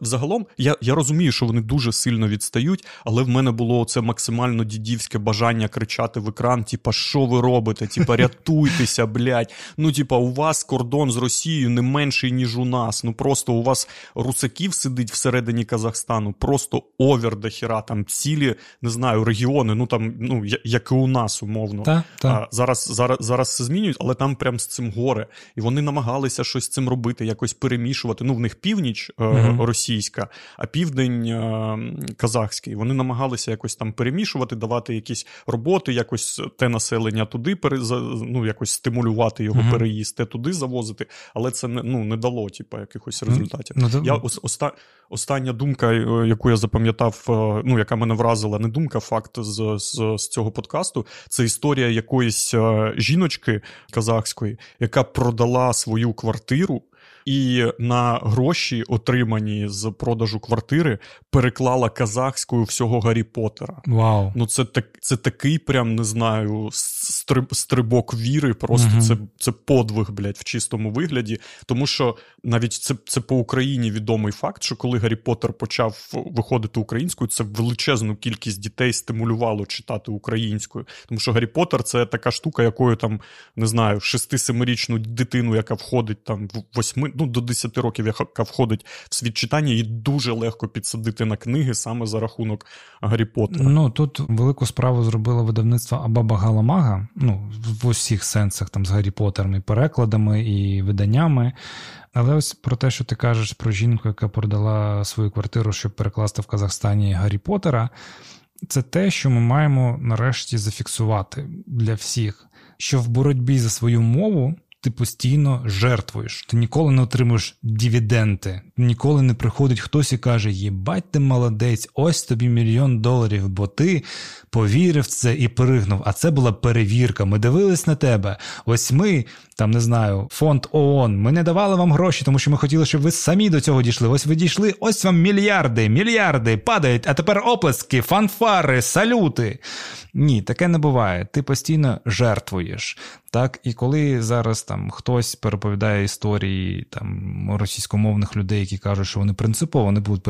Загалом я я розумію, що вони дуже сильно відстають, але в мене було це максимально дідівське бажання кричати в екран: типа, що ви робите? Типа, рятуйтеся, блядь. Ну, типа, у вас кордон кордон з Росією не менший, ніж у нас. Ну просто у вас русаків сидить всередині Казахстану, просто овер до хіра, там цілі, не знаю, регіони, ну там, ну, як і у нас, умовно. Та, та. А, Зараз зараз, зараз це змінюють, але там прям з цим горе. І вони намагалися щось з цим робити, якось перемішувати. Ну, в них північ е, uh російська, а південь е, казахський. Вони намагалися якось там перемішувати, давати якісь роботи, якось те населення туди пере, ну, якось стимулювати його uh переїзд, те туди завозити. Але це не ну, не дало типу, якихось результатів. Uh-huh. Я оста, Остання думка, е, яку я запам'ятав, е, ну яка мене вразила, не думка, факт з, з, з цього подкасту. Це історія якоїсь е, жіночки казахської, яка продала свою квартиру і на гроші, отримані з продажу квартири, переклала казахською всього Гаррі Поттера. Вау. Ну це так, це такий, прям не знаю, стриб, стрибок віри. Просто угу. це це подвиг, блядь, в чистому вигляді. Тому що навіть це це по Україні відомий факт, що коли Гаррі Поттер почав виходити українською, це величезну кількість дітей стимулювало читати українською. Тому що Гаррі Поттер це така штука, якою там не знаю, 6-7-річну дитину, яка входить там в восьми ну, до 10 років, яка входить в світ читання, і дуже легко підсадити на книги саме за рахунок Гаррі Поттера. Ну тут велику справу зробило видавництво Абаба Галамага, ну в усіх сенсах, там з Гаррі Поттером, і перекладами, і виданнями. Але ось про те, що ти кажеш про жінку, яка продала свою квартиру, щоб перекласти в Казахстані Гаррі Поттера, це те, що ми маємо нарешті зафіксувати для всіх, що в боротьбі за свою мову ти постійно жертвуєш, ти ніколи не отримуєш дивіденти, ніколи не приходить хтось і каже: Єбать, ти молодець, ось тобі мільйон доларів, бо ти повірив в це і перегнув. А це була перевірка. Ми дивились на тебе. Ось ми, там не знаю, фонд ООН. Ми не давали вам гроші, тому що ми хотіли, щоб ви самі до цього дійшли. Ось ви дійшли, ось вам мільярди, мільярди падають, а тепер оплески, фанфари, салюти. Ні, таке не буває. Ти постійно жертвуєш. Так, і коли зараз там хтось переповідає історії там російськомовних людей, які кажуть, що вони принципово не будуть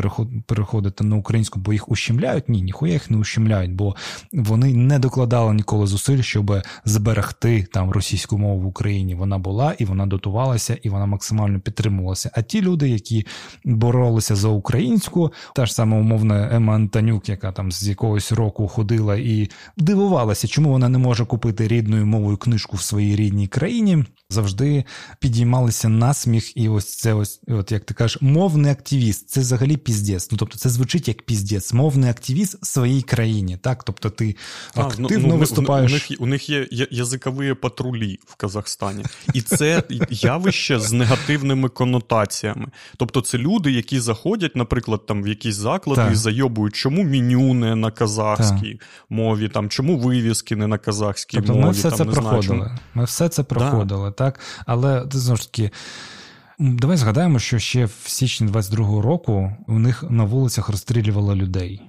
переходити на українську, бо їх ущемляють, ні, ніхуя їх не ущемляють, бо вони не докладали ніколи зусиль, щоб зберегти там російську мову в Україні. Вона була і вона дотувалася, і вона максимально підтримувалася. А ті люди, які боролися за українську, та ж сама умовна Ема Антонюк, яка там з якогось року ходила і дивувалася, чому вона не може купити рідною мовою книжку в своїй рідній країні завжди підіймалися на сміх, і ось це ось, от як ти кажеш, мовний активіст. Це взагалі піздець. Ну тобто, це звучить як піздець, мовний активіст в своїй країні. Так, тобто, ти а, ну, ну, виступаєш. У них, у них є язикові патрулі в Казахстані, і це явище з негативними конотаціями. Тобто, це люди, які заходять, наприклад, там в якісь заклади так. і зайобують, чому меню не на казахській так. мові, там чому вивіски не на казахській тобто, мові. Ми все там, це не проходили. Знаю, чому... Ми все це проходили так? Але знову ж таки. Давай згадаємо, що ще в січні 22-го року у них на вулицях розстрілювали людей,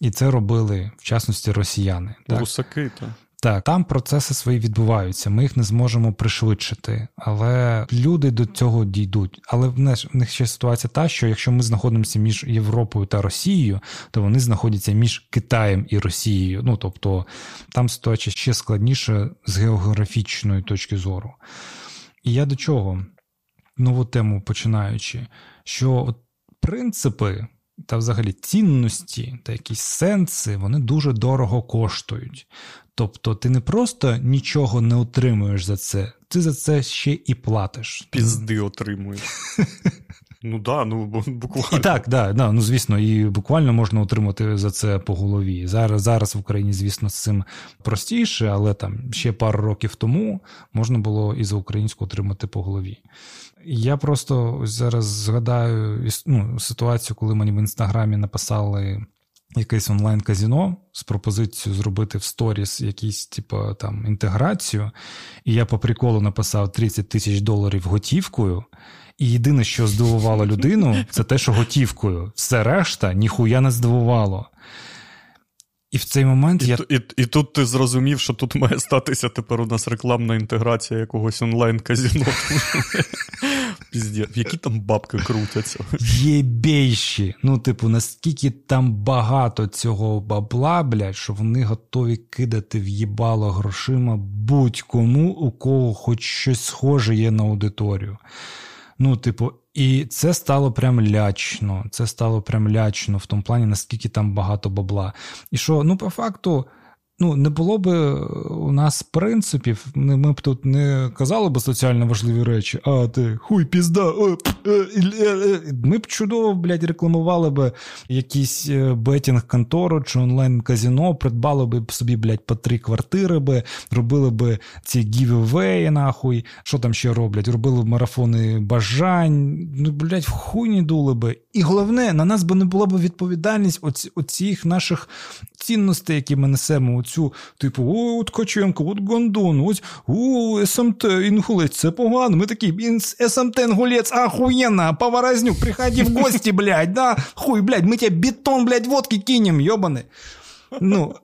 і це робили в частності росіяни. Так? Русаки, так. Так, там процеси свої відбуваються, ми їх не зможемо пришвидшити, але люди до цього дійдуть. Але в них ще ситуація та, що якщо ми знаходимося між Європою та Росією, то вони знаходяться між Китаєм і Росією. Ну тобто там ситуація ще складніша з географічної точки зору. І я до чого нову тему починаючи, що принципи та взагалі цінності та якісь сенси, вони дуже дорого коштують. Тобто ти не просто нічого не отримуєш за це, ти за це ще і платиш. Пізди отримуєш. Ну да, ну буквально. І так, да, да, ну звісно, і буквально можна отримати за це по голові. Зараз зараз в Україні, звісно, з цим простіше, але там ще пару років тому можна було і за українську отримати по голові. Я просто зараз згадаю ну, ситуацію, коли мені в інстаграмі написали якесь онлайн-казіно з пропозицією зробити в сторіс якісь, типу, там інтеграцію, і я по приколу написав 30 тисяч доларів готівкою. І єдине, що здивувало людину, це те, що готівкою. Все решта ніхуя не здивувало. І в цей момент і, я. І, і, тут ти зрозумів, що тут має статися тепер у нас рекламна інтеграція якогось онлайн-казіно. (laughs) Які там бабки крутяться. Єбейші. Ну, типу, наскільки там багато цього бабла, блядь, що вони готові кидати в їбало грошима будь-кому, у кого хоч щось схоже є на аудиторію. Ну, типу, і це стало прям лячно. Це стало прям лячно в тому плані, наскільки там багато бабла. І що, ну, по факту, ну, не було б у нас принципів, ми б тут не казали б соціально важливі речі, а ти хуй пізда. Ми б чудово, блядь, рекламували б якісь бетінг контору чи онлайн-казіно, придбали б собі, блядь, по три квартири, би, робили б ці гівевеї, нахуй. Що там ще роблять? Робили б марафони бажань, ну, блядь, в хуйні дули би. І головне, на нас би не була б відповідальність оці, оцих наших цінностей, які ми несемо. Оцю, типу, о, от Ткаченко, от Гондон, ось о, СМТ, інгулець, це погано. Ми такі, СМТ, інгулець, ахуєнна, поворознюк, приходи в гості, блядь, да, хуй, блядь, ми тебе бетон, блядь, водки кинем, ёбаный. Ну,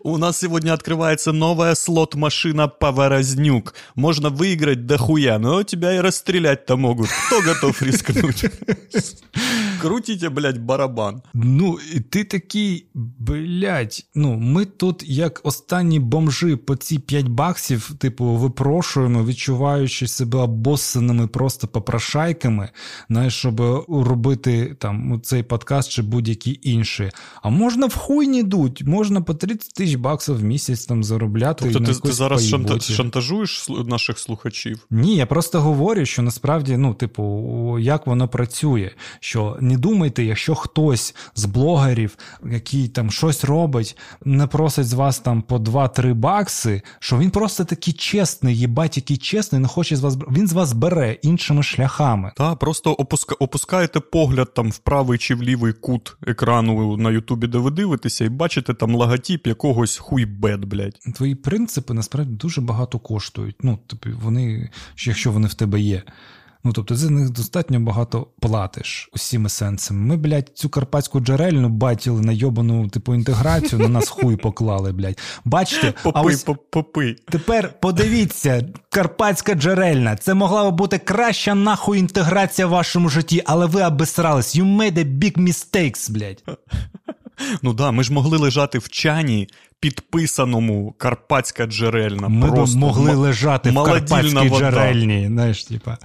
у нас сегодня открывается новая слот-машина Поворознюк. Можно выиграть дохуя, но тебя и расстрелять-то могут. Кто готов рискнуть? (laughs) Крутите, блядь, барабан. Ну, і ти такий, блядь, ну, ми тут, як останні бомжи по ці 5 баксів, типу, випрошуємо, відчуваючи себе обоссаними просто попрошайками, знаєш, щоб робити там цей подкаст чи будь-які інші. А можна в хуй не дуть, можна по 30 тисяч баксів в місяць там заробляти. Тобто ти, ти зараз шанта... шантажуєш наших слухачів? Ні, я просто говорю, що насправді, ну, типу, як воно працює. Що не думайте, якщо хтось з блогерів, який там щось робить, не просить з вас там по 2-3 бакси, що він просто такий чесний, їбать, який чесний, не хоче з вас він з вас бере іншими шляхами. Так, просто опуска... опускаєте погляд там в правий чи в лівий кут екрану на Ютубі, де ви дивитеся, і бачите там логотип якогось хуйбет, блядь. Твої принципи насправді дуже багато коштують. Ну, тобі вони, якщо вони в тебе є. Ну, тобто, за них достатньо багато платиш усіми сенсами. Ми, блядь, цю карпатську джерельну бачили на йобану типу інтеграцію, на нас хуй поклали, блядь. Бачите, попи, а ось попи. Тепер подивіться, карпатська джерельна. Це могла б бути краща нахуй інтеграція в вашому житті, але ви обесрались. You made a big mistakes, блядь. Ну да, ми ж могли лежати в чані, підписаному Карпатська джерельна. Ми Просто могли м- лежати в Карпатській вода. джерельній. Знаєш, типа.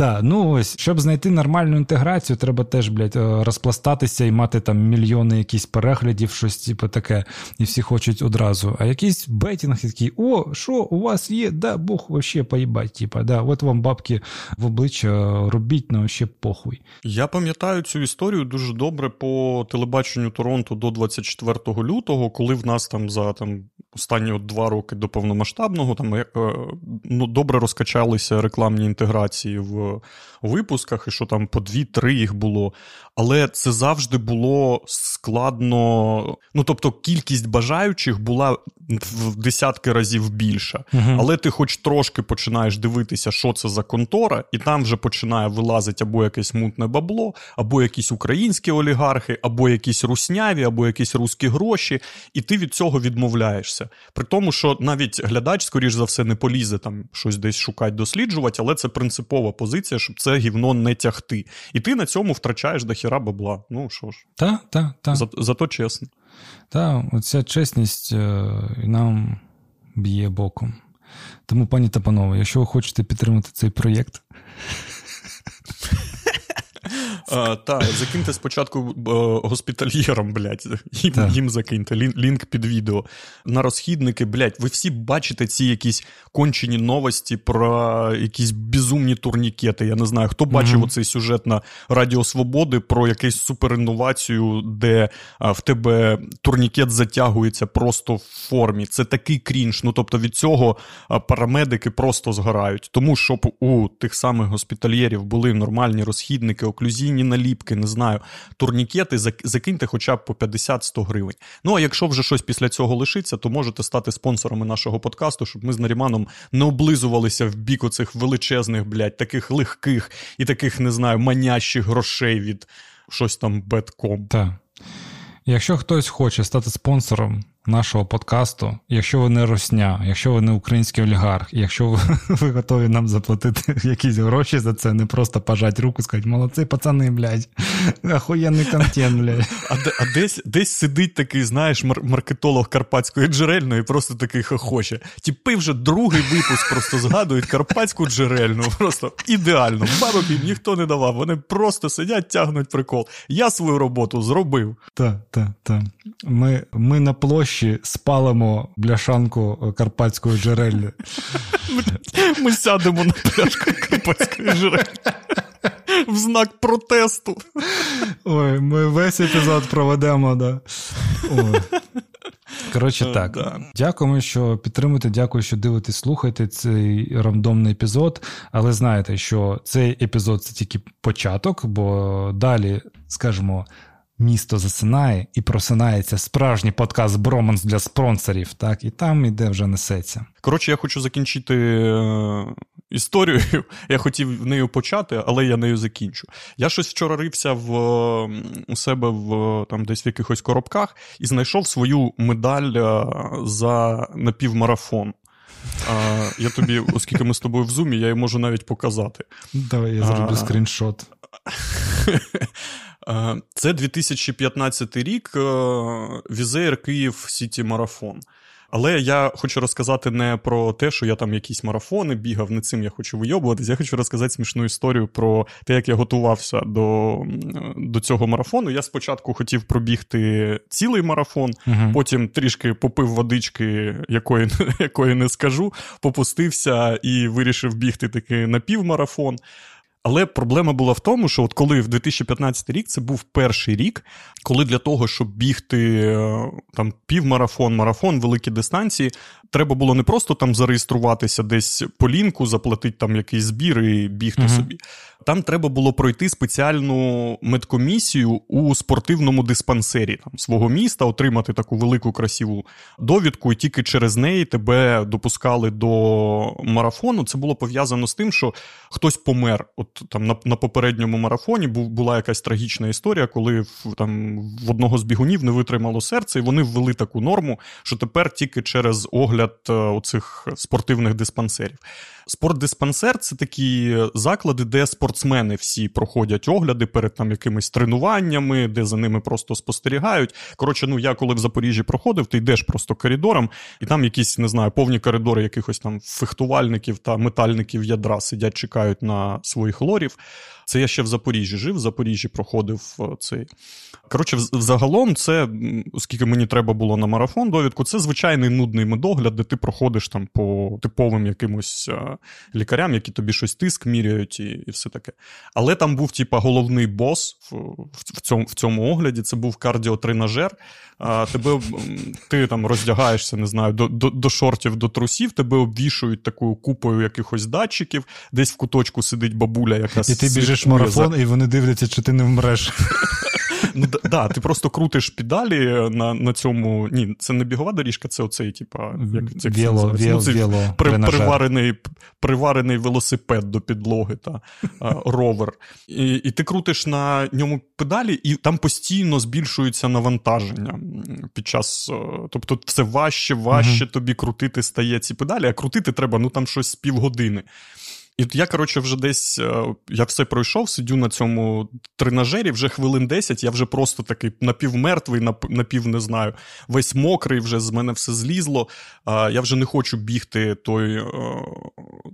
Так, ну ось, щоб знайти нормальну інтеграцію, треба теж, блядь, е, розпластатися і мати там мільйони якісь переглядів, щось типу таке, і всі хочуть одразу. А якийсь бетінг такий, о, що у вас є? Да, Бог вообще поїбать, типа, да, от вам бабки в обличчя робіть, на вообще похуй. Я пам'ятаю цю історію дуже добре по телебаченню Торонто до 24 лютого, коли в нас там за там останні от два роки до повномасштабного там е, ну, добре розкачалися рекламні інтеграції в to випусках, і що там по дві-три їх було. Але це завжди було складно. Ну тобто, кількість бажаючих була в десятки разів більша. uh Але ти, хоч трошки починаєш дивитися, що це за контора, і там вже починає вилазити або якесь мутне бабло, або якісь українські олігархи, або якісь русняві, або якісь русські гроші, і ти від цього відмовляєшся. При тому, що навіть глядач, скоріш за все, не полізе там щось десь шукати, досліджувати, але це принципова позиція, щоб це гівно не тягти. І ти на цьому втрачаєш до хіра бабла. Ну що ж, та, та, та. За, зато чесно. Та, оця чесність е, нам б'є боком. Тому, пані та панове, якщо ви хочете підтримати цей проєкт. (laughs) Так, закиньте спочатку госпітальєрам, блядь, їм, їм закиньте лінк під відео. На розхідники, блядь, ви всі бачите ці якісь кончені новості про якісь безумні турнікети. Я не знаю, хто бачив оцей сюжет на Радіо Свободи про якусь суперінновацію, де в тебе турнікет затягується просто в формі. Це такий крінж. Ну тобто від цього парамедики просто згорають. Тому щоб у тих самих госпітальєрів були нормальні розхідники, оклюзійні наліпки, не знаю, турнікети, закиньте хоча б по 50-100 гривень. Ну а якщо вже щось після цього лишиться, то можете стати спонсорами нашого подкасту, щоб ми з Наріманом не облизувалися в бік оцих величезних, блядь, таких легких і таких, не знаю, манящих грошей від щось там бетком. Так. Якщо хтось хоче стати спонсором нашого подкасту, якщо ви не росня, якщо ви не український олігарх, якщо ви, (laughs) ви готові нам заплатити (laughs) якісь гроші за це, не просто пожати руку, сказати, молодці, пацани, блядь, (laughs) охуєнний контент, блядь. А, а десь десь сидить такий, знаєш, мар- маркетолог карпатської джерельної, просто такий хохоче. Тіпи вже другий випуск просто згадують карпатську джерельну. Просто ідеально. Бабок їм ніхто не давав. Вони просто сидять, тягнуть прикол. Я свою роботу зробив. Так, так, так. Ми, Ми на площі гроші спалимо бляшанку карпатської джерелі. Ми сядемо на пляшку карпатської джерелі. В знак протесту. Ой, ми весь епізод проведемо, да. Ой. Коротше, е, так. Да. Дякуємо, що підтримуєте. Дякую, що дивитесь, слухаєте цей рандомний епізод. Але знаєте, що цей епізод це тільки початок, бо далі, скажімо, місто засинає і просинається справжній подкаст Броманс для спонсорів, так, і там іде вже несеться. Коротше, я хочу закінчити е, історію. (laughs) Я хотів нею почати, але я нею закінчу. Я щось вчора рився в, у себе в там десь в якихось коробках і знайшов свою медаль е, за напівмарафон. А, Я тобі, оскільки ми з тобою в зумі, я її можу навіть показати. Давай я зроблю а, скріншот. (laughs) Це 2015 рік. Е, Wizz Air Київ Сіті Марафон. Але я хочу розказати не про те, що я там якісь марафони бігав, не цим я хочу вийобуватись. Я хочу розказати смішну історію про те, як я готувався до до цього марафону. Я спочатку хотів пробігти цілий марафон, uh потім трішки попив водички, якої (laughs) якої не скажу, попустився і вирішив бігти таки напівмарафон. Але проблема була в тому, що от коли в 2015 рік це був перший рік, коли для того, щоб бігти е, там півмарафон, марафон, великі дистанції, треба було не просто там зареєструватися десь по лінку, заплатити там якийсь збір і бігти uh собі. Там треба було пройти спеціальну медкомісію у спортивному диспансері там, свого міста, отримати таку велику красиву довідку, і тільки через неї тебе допускали до марафону. Це було пов'язано з тим, що хтось помер. От там на на попередньому марафоні був, була якась трагічна історія, коли в, там в одного з бігунів не витримало серце, і вони ввели таку норму, що тепер тільки через огляд е, оцих спортивних диспансерів. Спортдиспансер це такі заклади, де спортсмени всі проходять огляди перед там якимись тренуваннями, де за ними просто спостерігають. Коротше, ну я коли в Запоріжжі проходив, ти йдеш просто коридором, і там якісь не знаю, повні коридори якихось там фехтувальників та метальників ядра сидять, чекають на своїх лорів. Це я ще в Запоріжжі жив, в Запоріжжі проходив е, цей. Коротше, взагалом, це, оскільки мені треба було на марафон довідку, це звичайний нудний медогляд, де ти проходиш там по типовим якимось е, лікарям, які тобі щось тиск міряють і і все таке. Але там був, типа, головний бос в, в, цьому в цьому огляді. Це був кардіотренажер. А, тебе ти там роздягаєшся, не знаю, до до, до шортів, до трусів, тебе обвішують такою купою якихось датчиків, десь в куточку сидить бабуля, яка І ти біжиш марафон, і вони дивляться, чи ти не вмреш. (laughs) Ну, да, Ти просто крутиш педалі на на цьому. Ні, це не бігова доріжка, це оцей, типа, як це віло, ну, віло, при, приварений приварений велосипед до підлоги та а, ровер. І і ти крутиш на ньому педалі, і там постійно збільшується навантаження під час. Тобто, все важче, важче uh тобі крутити стає ці педалі, а крутити треба ну там щось з півгодини. І я, коротше, вже десь е, я все пройшов, сидю на цьому тренажері, вже хвилин 10, я вже просто такий напівмертвий, напів не знаю, весь мокрий, вже з мене все злізло. Я вже не хочу бігти той е,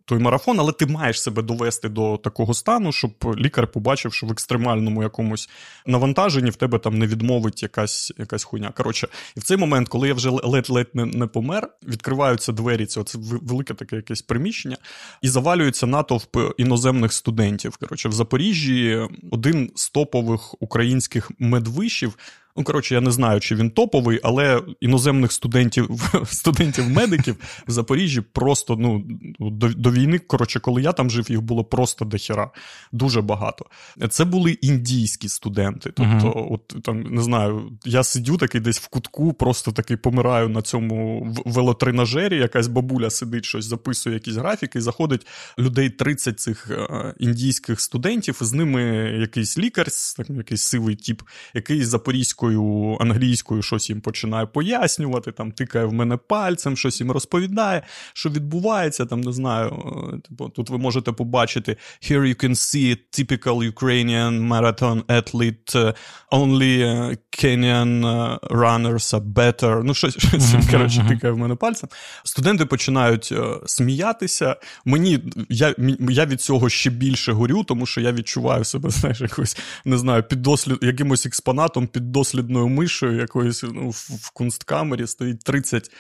той марафон, але ти маєш себе довести до такого стану, щоб лікар побачив, що в екстремальному якомусь навантаженні в тебе там не відмовить якась якась хуйня. Коротше, і в цей момент, коли я вже ледь-ледь не, не помер, відкриваються двері, це велике таке якесь приміщення, і завалюється натовп іноземних студентів. Коротше, в Запоріжжі один з топових українських медвишів Ну, коротше, я не знаю, чи він топовий, але іноземних студентів (laughs) студентів-медиків в Запоріжжі просто ну, до до війни, коротше, коли я там жив, їх було просто дохера. Дуже багато. Це були індійські студенти. Тобто, uh-huh. от там не знаю, я сидю такий десь в кутку, просто такий помираю на цьому велотренажері. Якась бабуля сидить, щось записує, якісь графіки, і заходить людей 30 цих е, індійських студентів, з ними якийсь лікар, якийсь сивий тіп, який з запорізькою російською, англійською щось їм починає пояснювати, там тикає в мене пальцем, щось їм розповідає, що відбувається. Там не знаю. Е, типу, тут ви можете побачити Here you can see typical Ukrainian marathon athlete, е, only е, Kenyan runners are better. Ну, щось щось коротше, тикає в мене пальцем. Студенти починають сміятися. Мені я я від цього ще більше горю, тому що я відчуваю себе, знаєш, якось не знаю, під дослід, якимось експонатом під піддослідною мишою якоюсь ну, в кунсткамері стоїть 30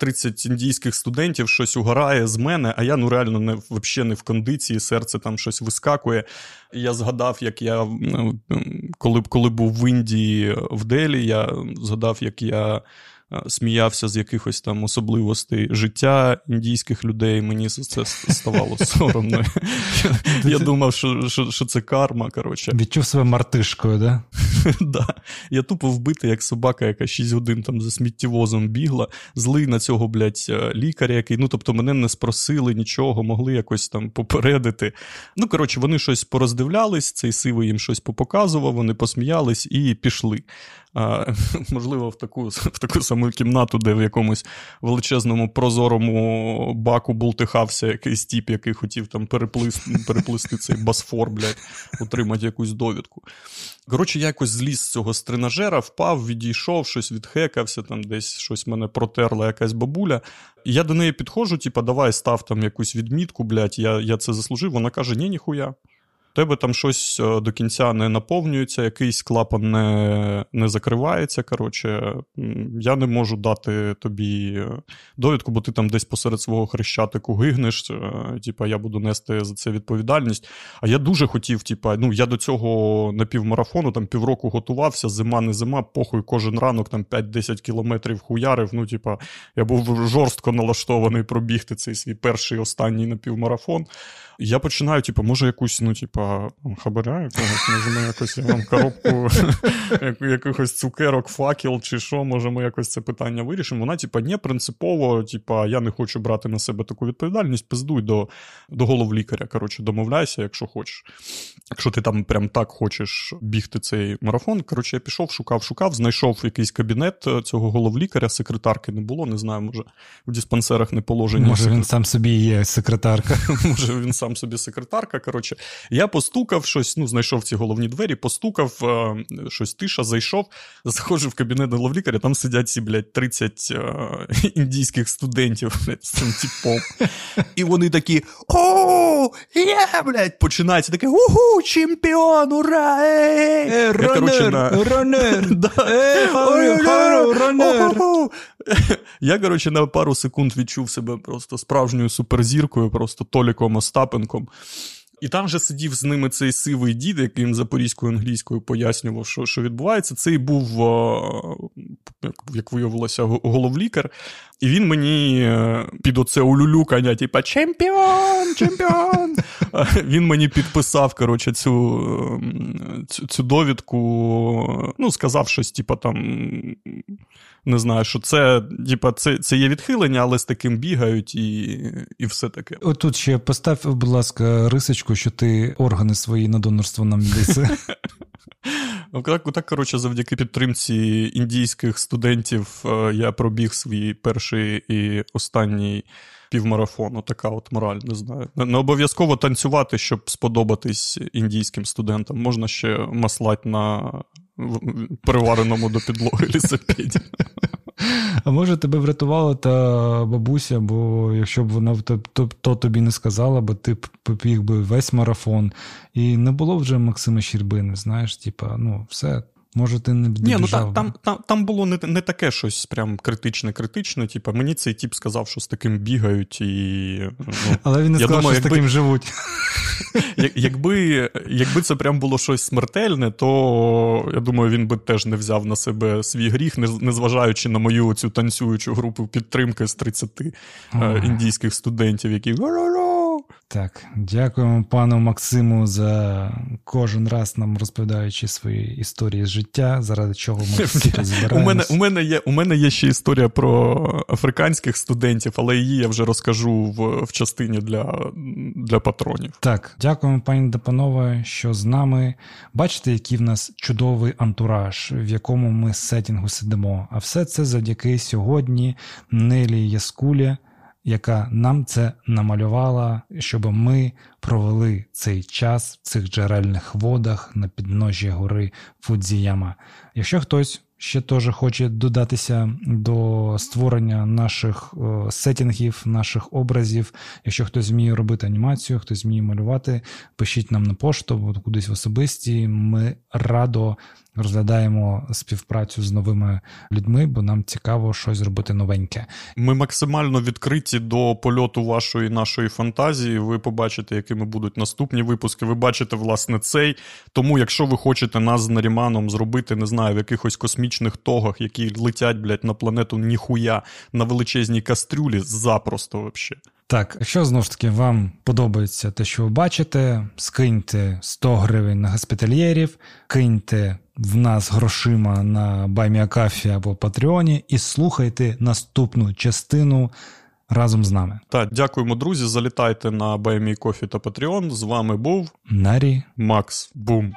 30 індійських студентів, щось угорає з мене, а я ну реально не взагалі не в кондиції, серце там щось вискакує. Я згадав, як я ну, коли коли був в Індії в Делі, я згадав, як я. Е, сміявся з якихось там особливостей життя індійських людей. Мені це ставало соромно. Я думав, що це карма. коротше. Відчув себе мартишкою, да? (laughs) да. Я тупо вбитий, як собака, яка 6 годин там за сміттєвозом бігла, злий на цього, блядь, е, лікаря, який, ну тобто, мене не спросили нічого, могли якось там попередити. Ну, коротше, вони щось пороздивлялись, цей сивий їм щось попоказував, вони посміялись і пішли а, (laughs) можливо, в таку в таку саму кімнату, де в якомусь величезному прозорому баку бултихався якийсь тіп, який хотів там переплисти, переплисти цей басфор, блядь, отримати якусь довідку. Коротше, я якось зліз з цього стринажера, впав, відійшов, щось відхекався, там десь щось мене протерла якась бабуля. Я до неї підходжу, типа, давай став там якусь відмітку, блядь, я я це заслужив. Вона каже: ні, ніхуя тебе там щось е, до кінця не наповнюється, якийсь клапан не не закривається. Коротше, я не можу дати тобі е, довідку, бо ти там десь посеред свого хрещатику гигнеш. Е, типа, я буду нести за це відповідальність. А я дуже хотів, типа, ну я до цього напівмарафону там півроку готувався, зима, не зима, похуй кожен ранок там 5-10 кілометрів хуярив. Ну, типа, я був жорстко налаштований пробігти цей свій перший останній напівмарафон. Я починаю, типу, може, якусь, ну, типа, хабаря якогось, може, ми якось я вам коробку (laughs) якихось цукерок, факел чи що, може, ми якось це питання вирішимо. Вона, типа, не принципово, типа, я не хочу брати на себе таку відповідальність, пиздуй до до голов лікаря. Коротше, домовляйся, якщо хочеш. Якщо ти там прям так хочеш бігти цей марафон. Коротше, я пішов, шукав, шукав, знайшов якийсь кабінет цього головлікаря, секретарки не було, не знаю, може в диспансерах не положення. Може, він сам собі є секретарка. (laughs) Може, він сам сам собі секретарка. Коротше, я постукав щось, ну, знайшов ці головні двері, постукав, е, щось тиша, зайшов, заходжу в кабінет головлікаря, там сидять ці, блядь, 30 е, (laughs) індійських студентів блядь, з цим типом. І вони такі: о, є, блядь, починається таке: уху, чемпіон, ура! Ей! Е, ранер, ранер. Я, коротше, на пару секунд відчув себе просто справжньою суперзіркою, просто Толіком Остапенком. І там же сидів з ними цей сивий дід, який їм запорізькою англійською пояснював, що що відбувається. Цей був, як виявилося, головлікар. І він мені е, під оце улюлюкання, типа чемпіон, чемпіон. (laughs) Він мені підписав коротше, цю цю, цю довідку. Ну, сказав щось, типа там. Не знаю, що це типа, це це є відхилення, але з таким бігають і і все таке. Отут ще постав, будь ласка, рисочку, що ти органи свої на донорство нам віддаси. (laughs) Ну, так, так, коротше, завдяки підтримці індійських студентів е, я пробіг свій перший і останній півмарафон. Така от мораль, не знаю. Не обов'язково танцювати, щоб сподобатись індійським студентам. Можна ще маслати на привареному до підлоги лісопіді. А може тебе врятувала та бабуся, бо якщо б вона то, то, то тобі не сказала, бо ти побіг би весь марафон, і не було вже Максима Щербини, знаєш, типа, ну, все, Може, ти не Ні, ну там там, там, там було не не таке щось прям критичне-критичне. Типу, мені цей тіп сказав, що з таким бігають, і. Ну, (laughs) Але він не сказав, думаю, що якби, з таким живуть. (laughs) Якби якби це прям було щось смертельне, то я думаю, він би теж не взяв на себе свій гріх, незважаючи на мою цю танцюючу групу підтримки з 30 е, індійських студентів, які. Так, дякуємо пану Максиму за кожен раз нам розповідаючи свої історії з життя, заради чого ми всі тут збираємось. (laughs) У мене у мене є у мене є ще історія про африканських студентів, але її я вже розкажу в в частині для для патронів. Так, дякуємо, пані Депанове, що з нами. Бачите, який в нас чудовий антураж, в якому ми сетінгу сидимо. А все це завдяки сьогодні Нелі Яскулі яка нам це намалювала, щоб ми провели цей час в цих джерельних водах на підножжі гори Фудзіяма. Якщо хтось ще теж хоче додатися до створення наших е, сетінгів, наших образів, якщо хтось вміє робити анімацію, хтось вміє малювати, пишіть нам на пошту, кудись в особисті. Ми радо розглядаємо співпрацю з новими людьми, бо нам цікаво щось зробити новеньке. Ми максимально відкриті до польоту вашої нашої фантазії. Ви побачите, якими будуть наступні випуски. Ви бачите, власне, цей. Тому, якщо ви хочете нас з Наріманом зробити, не знаю, в якихось космічних тогах, які летять, блядь, на планету ніхуя на величезній кастрюлі, запросто вообще. Так, якщо знову ж таки вам подобається те, що ви бачите, скиньте 100 гривень на госпітальєрів, киньте в нас грошима на Байміакафі або Патреоні і слухайте наступну частину разом з нами. Так, дякуємо, друзі. Залітайте на BuyMeCoffee та Patreon. З вами був Нарі Макс Бум.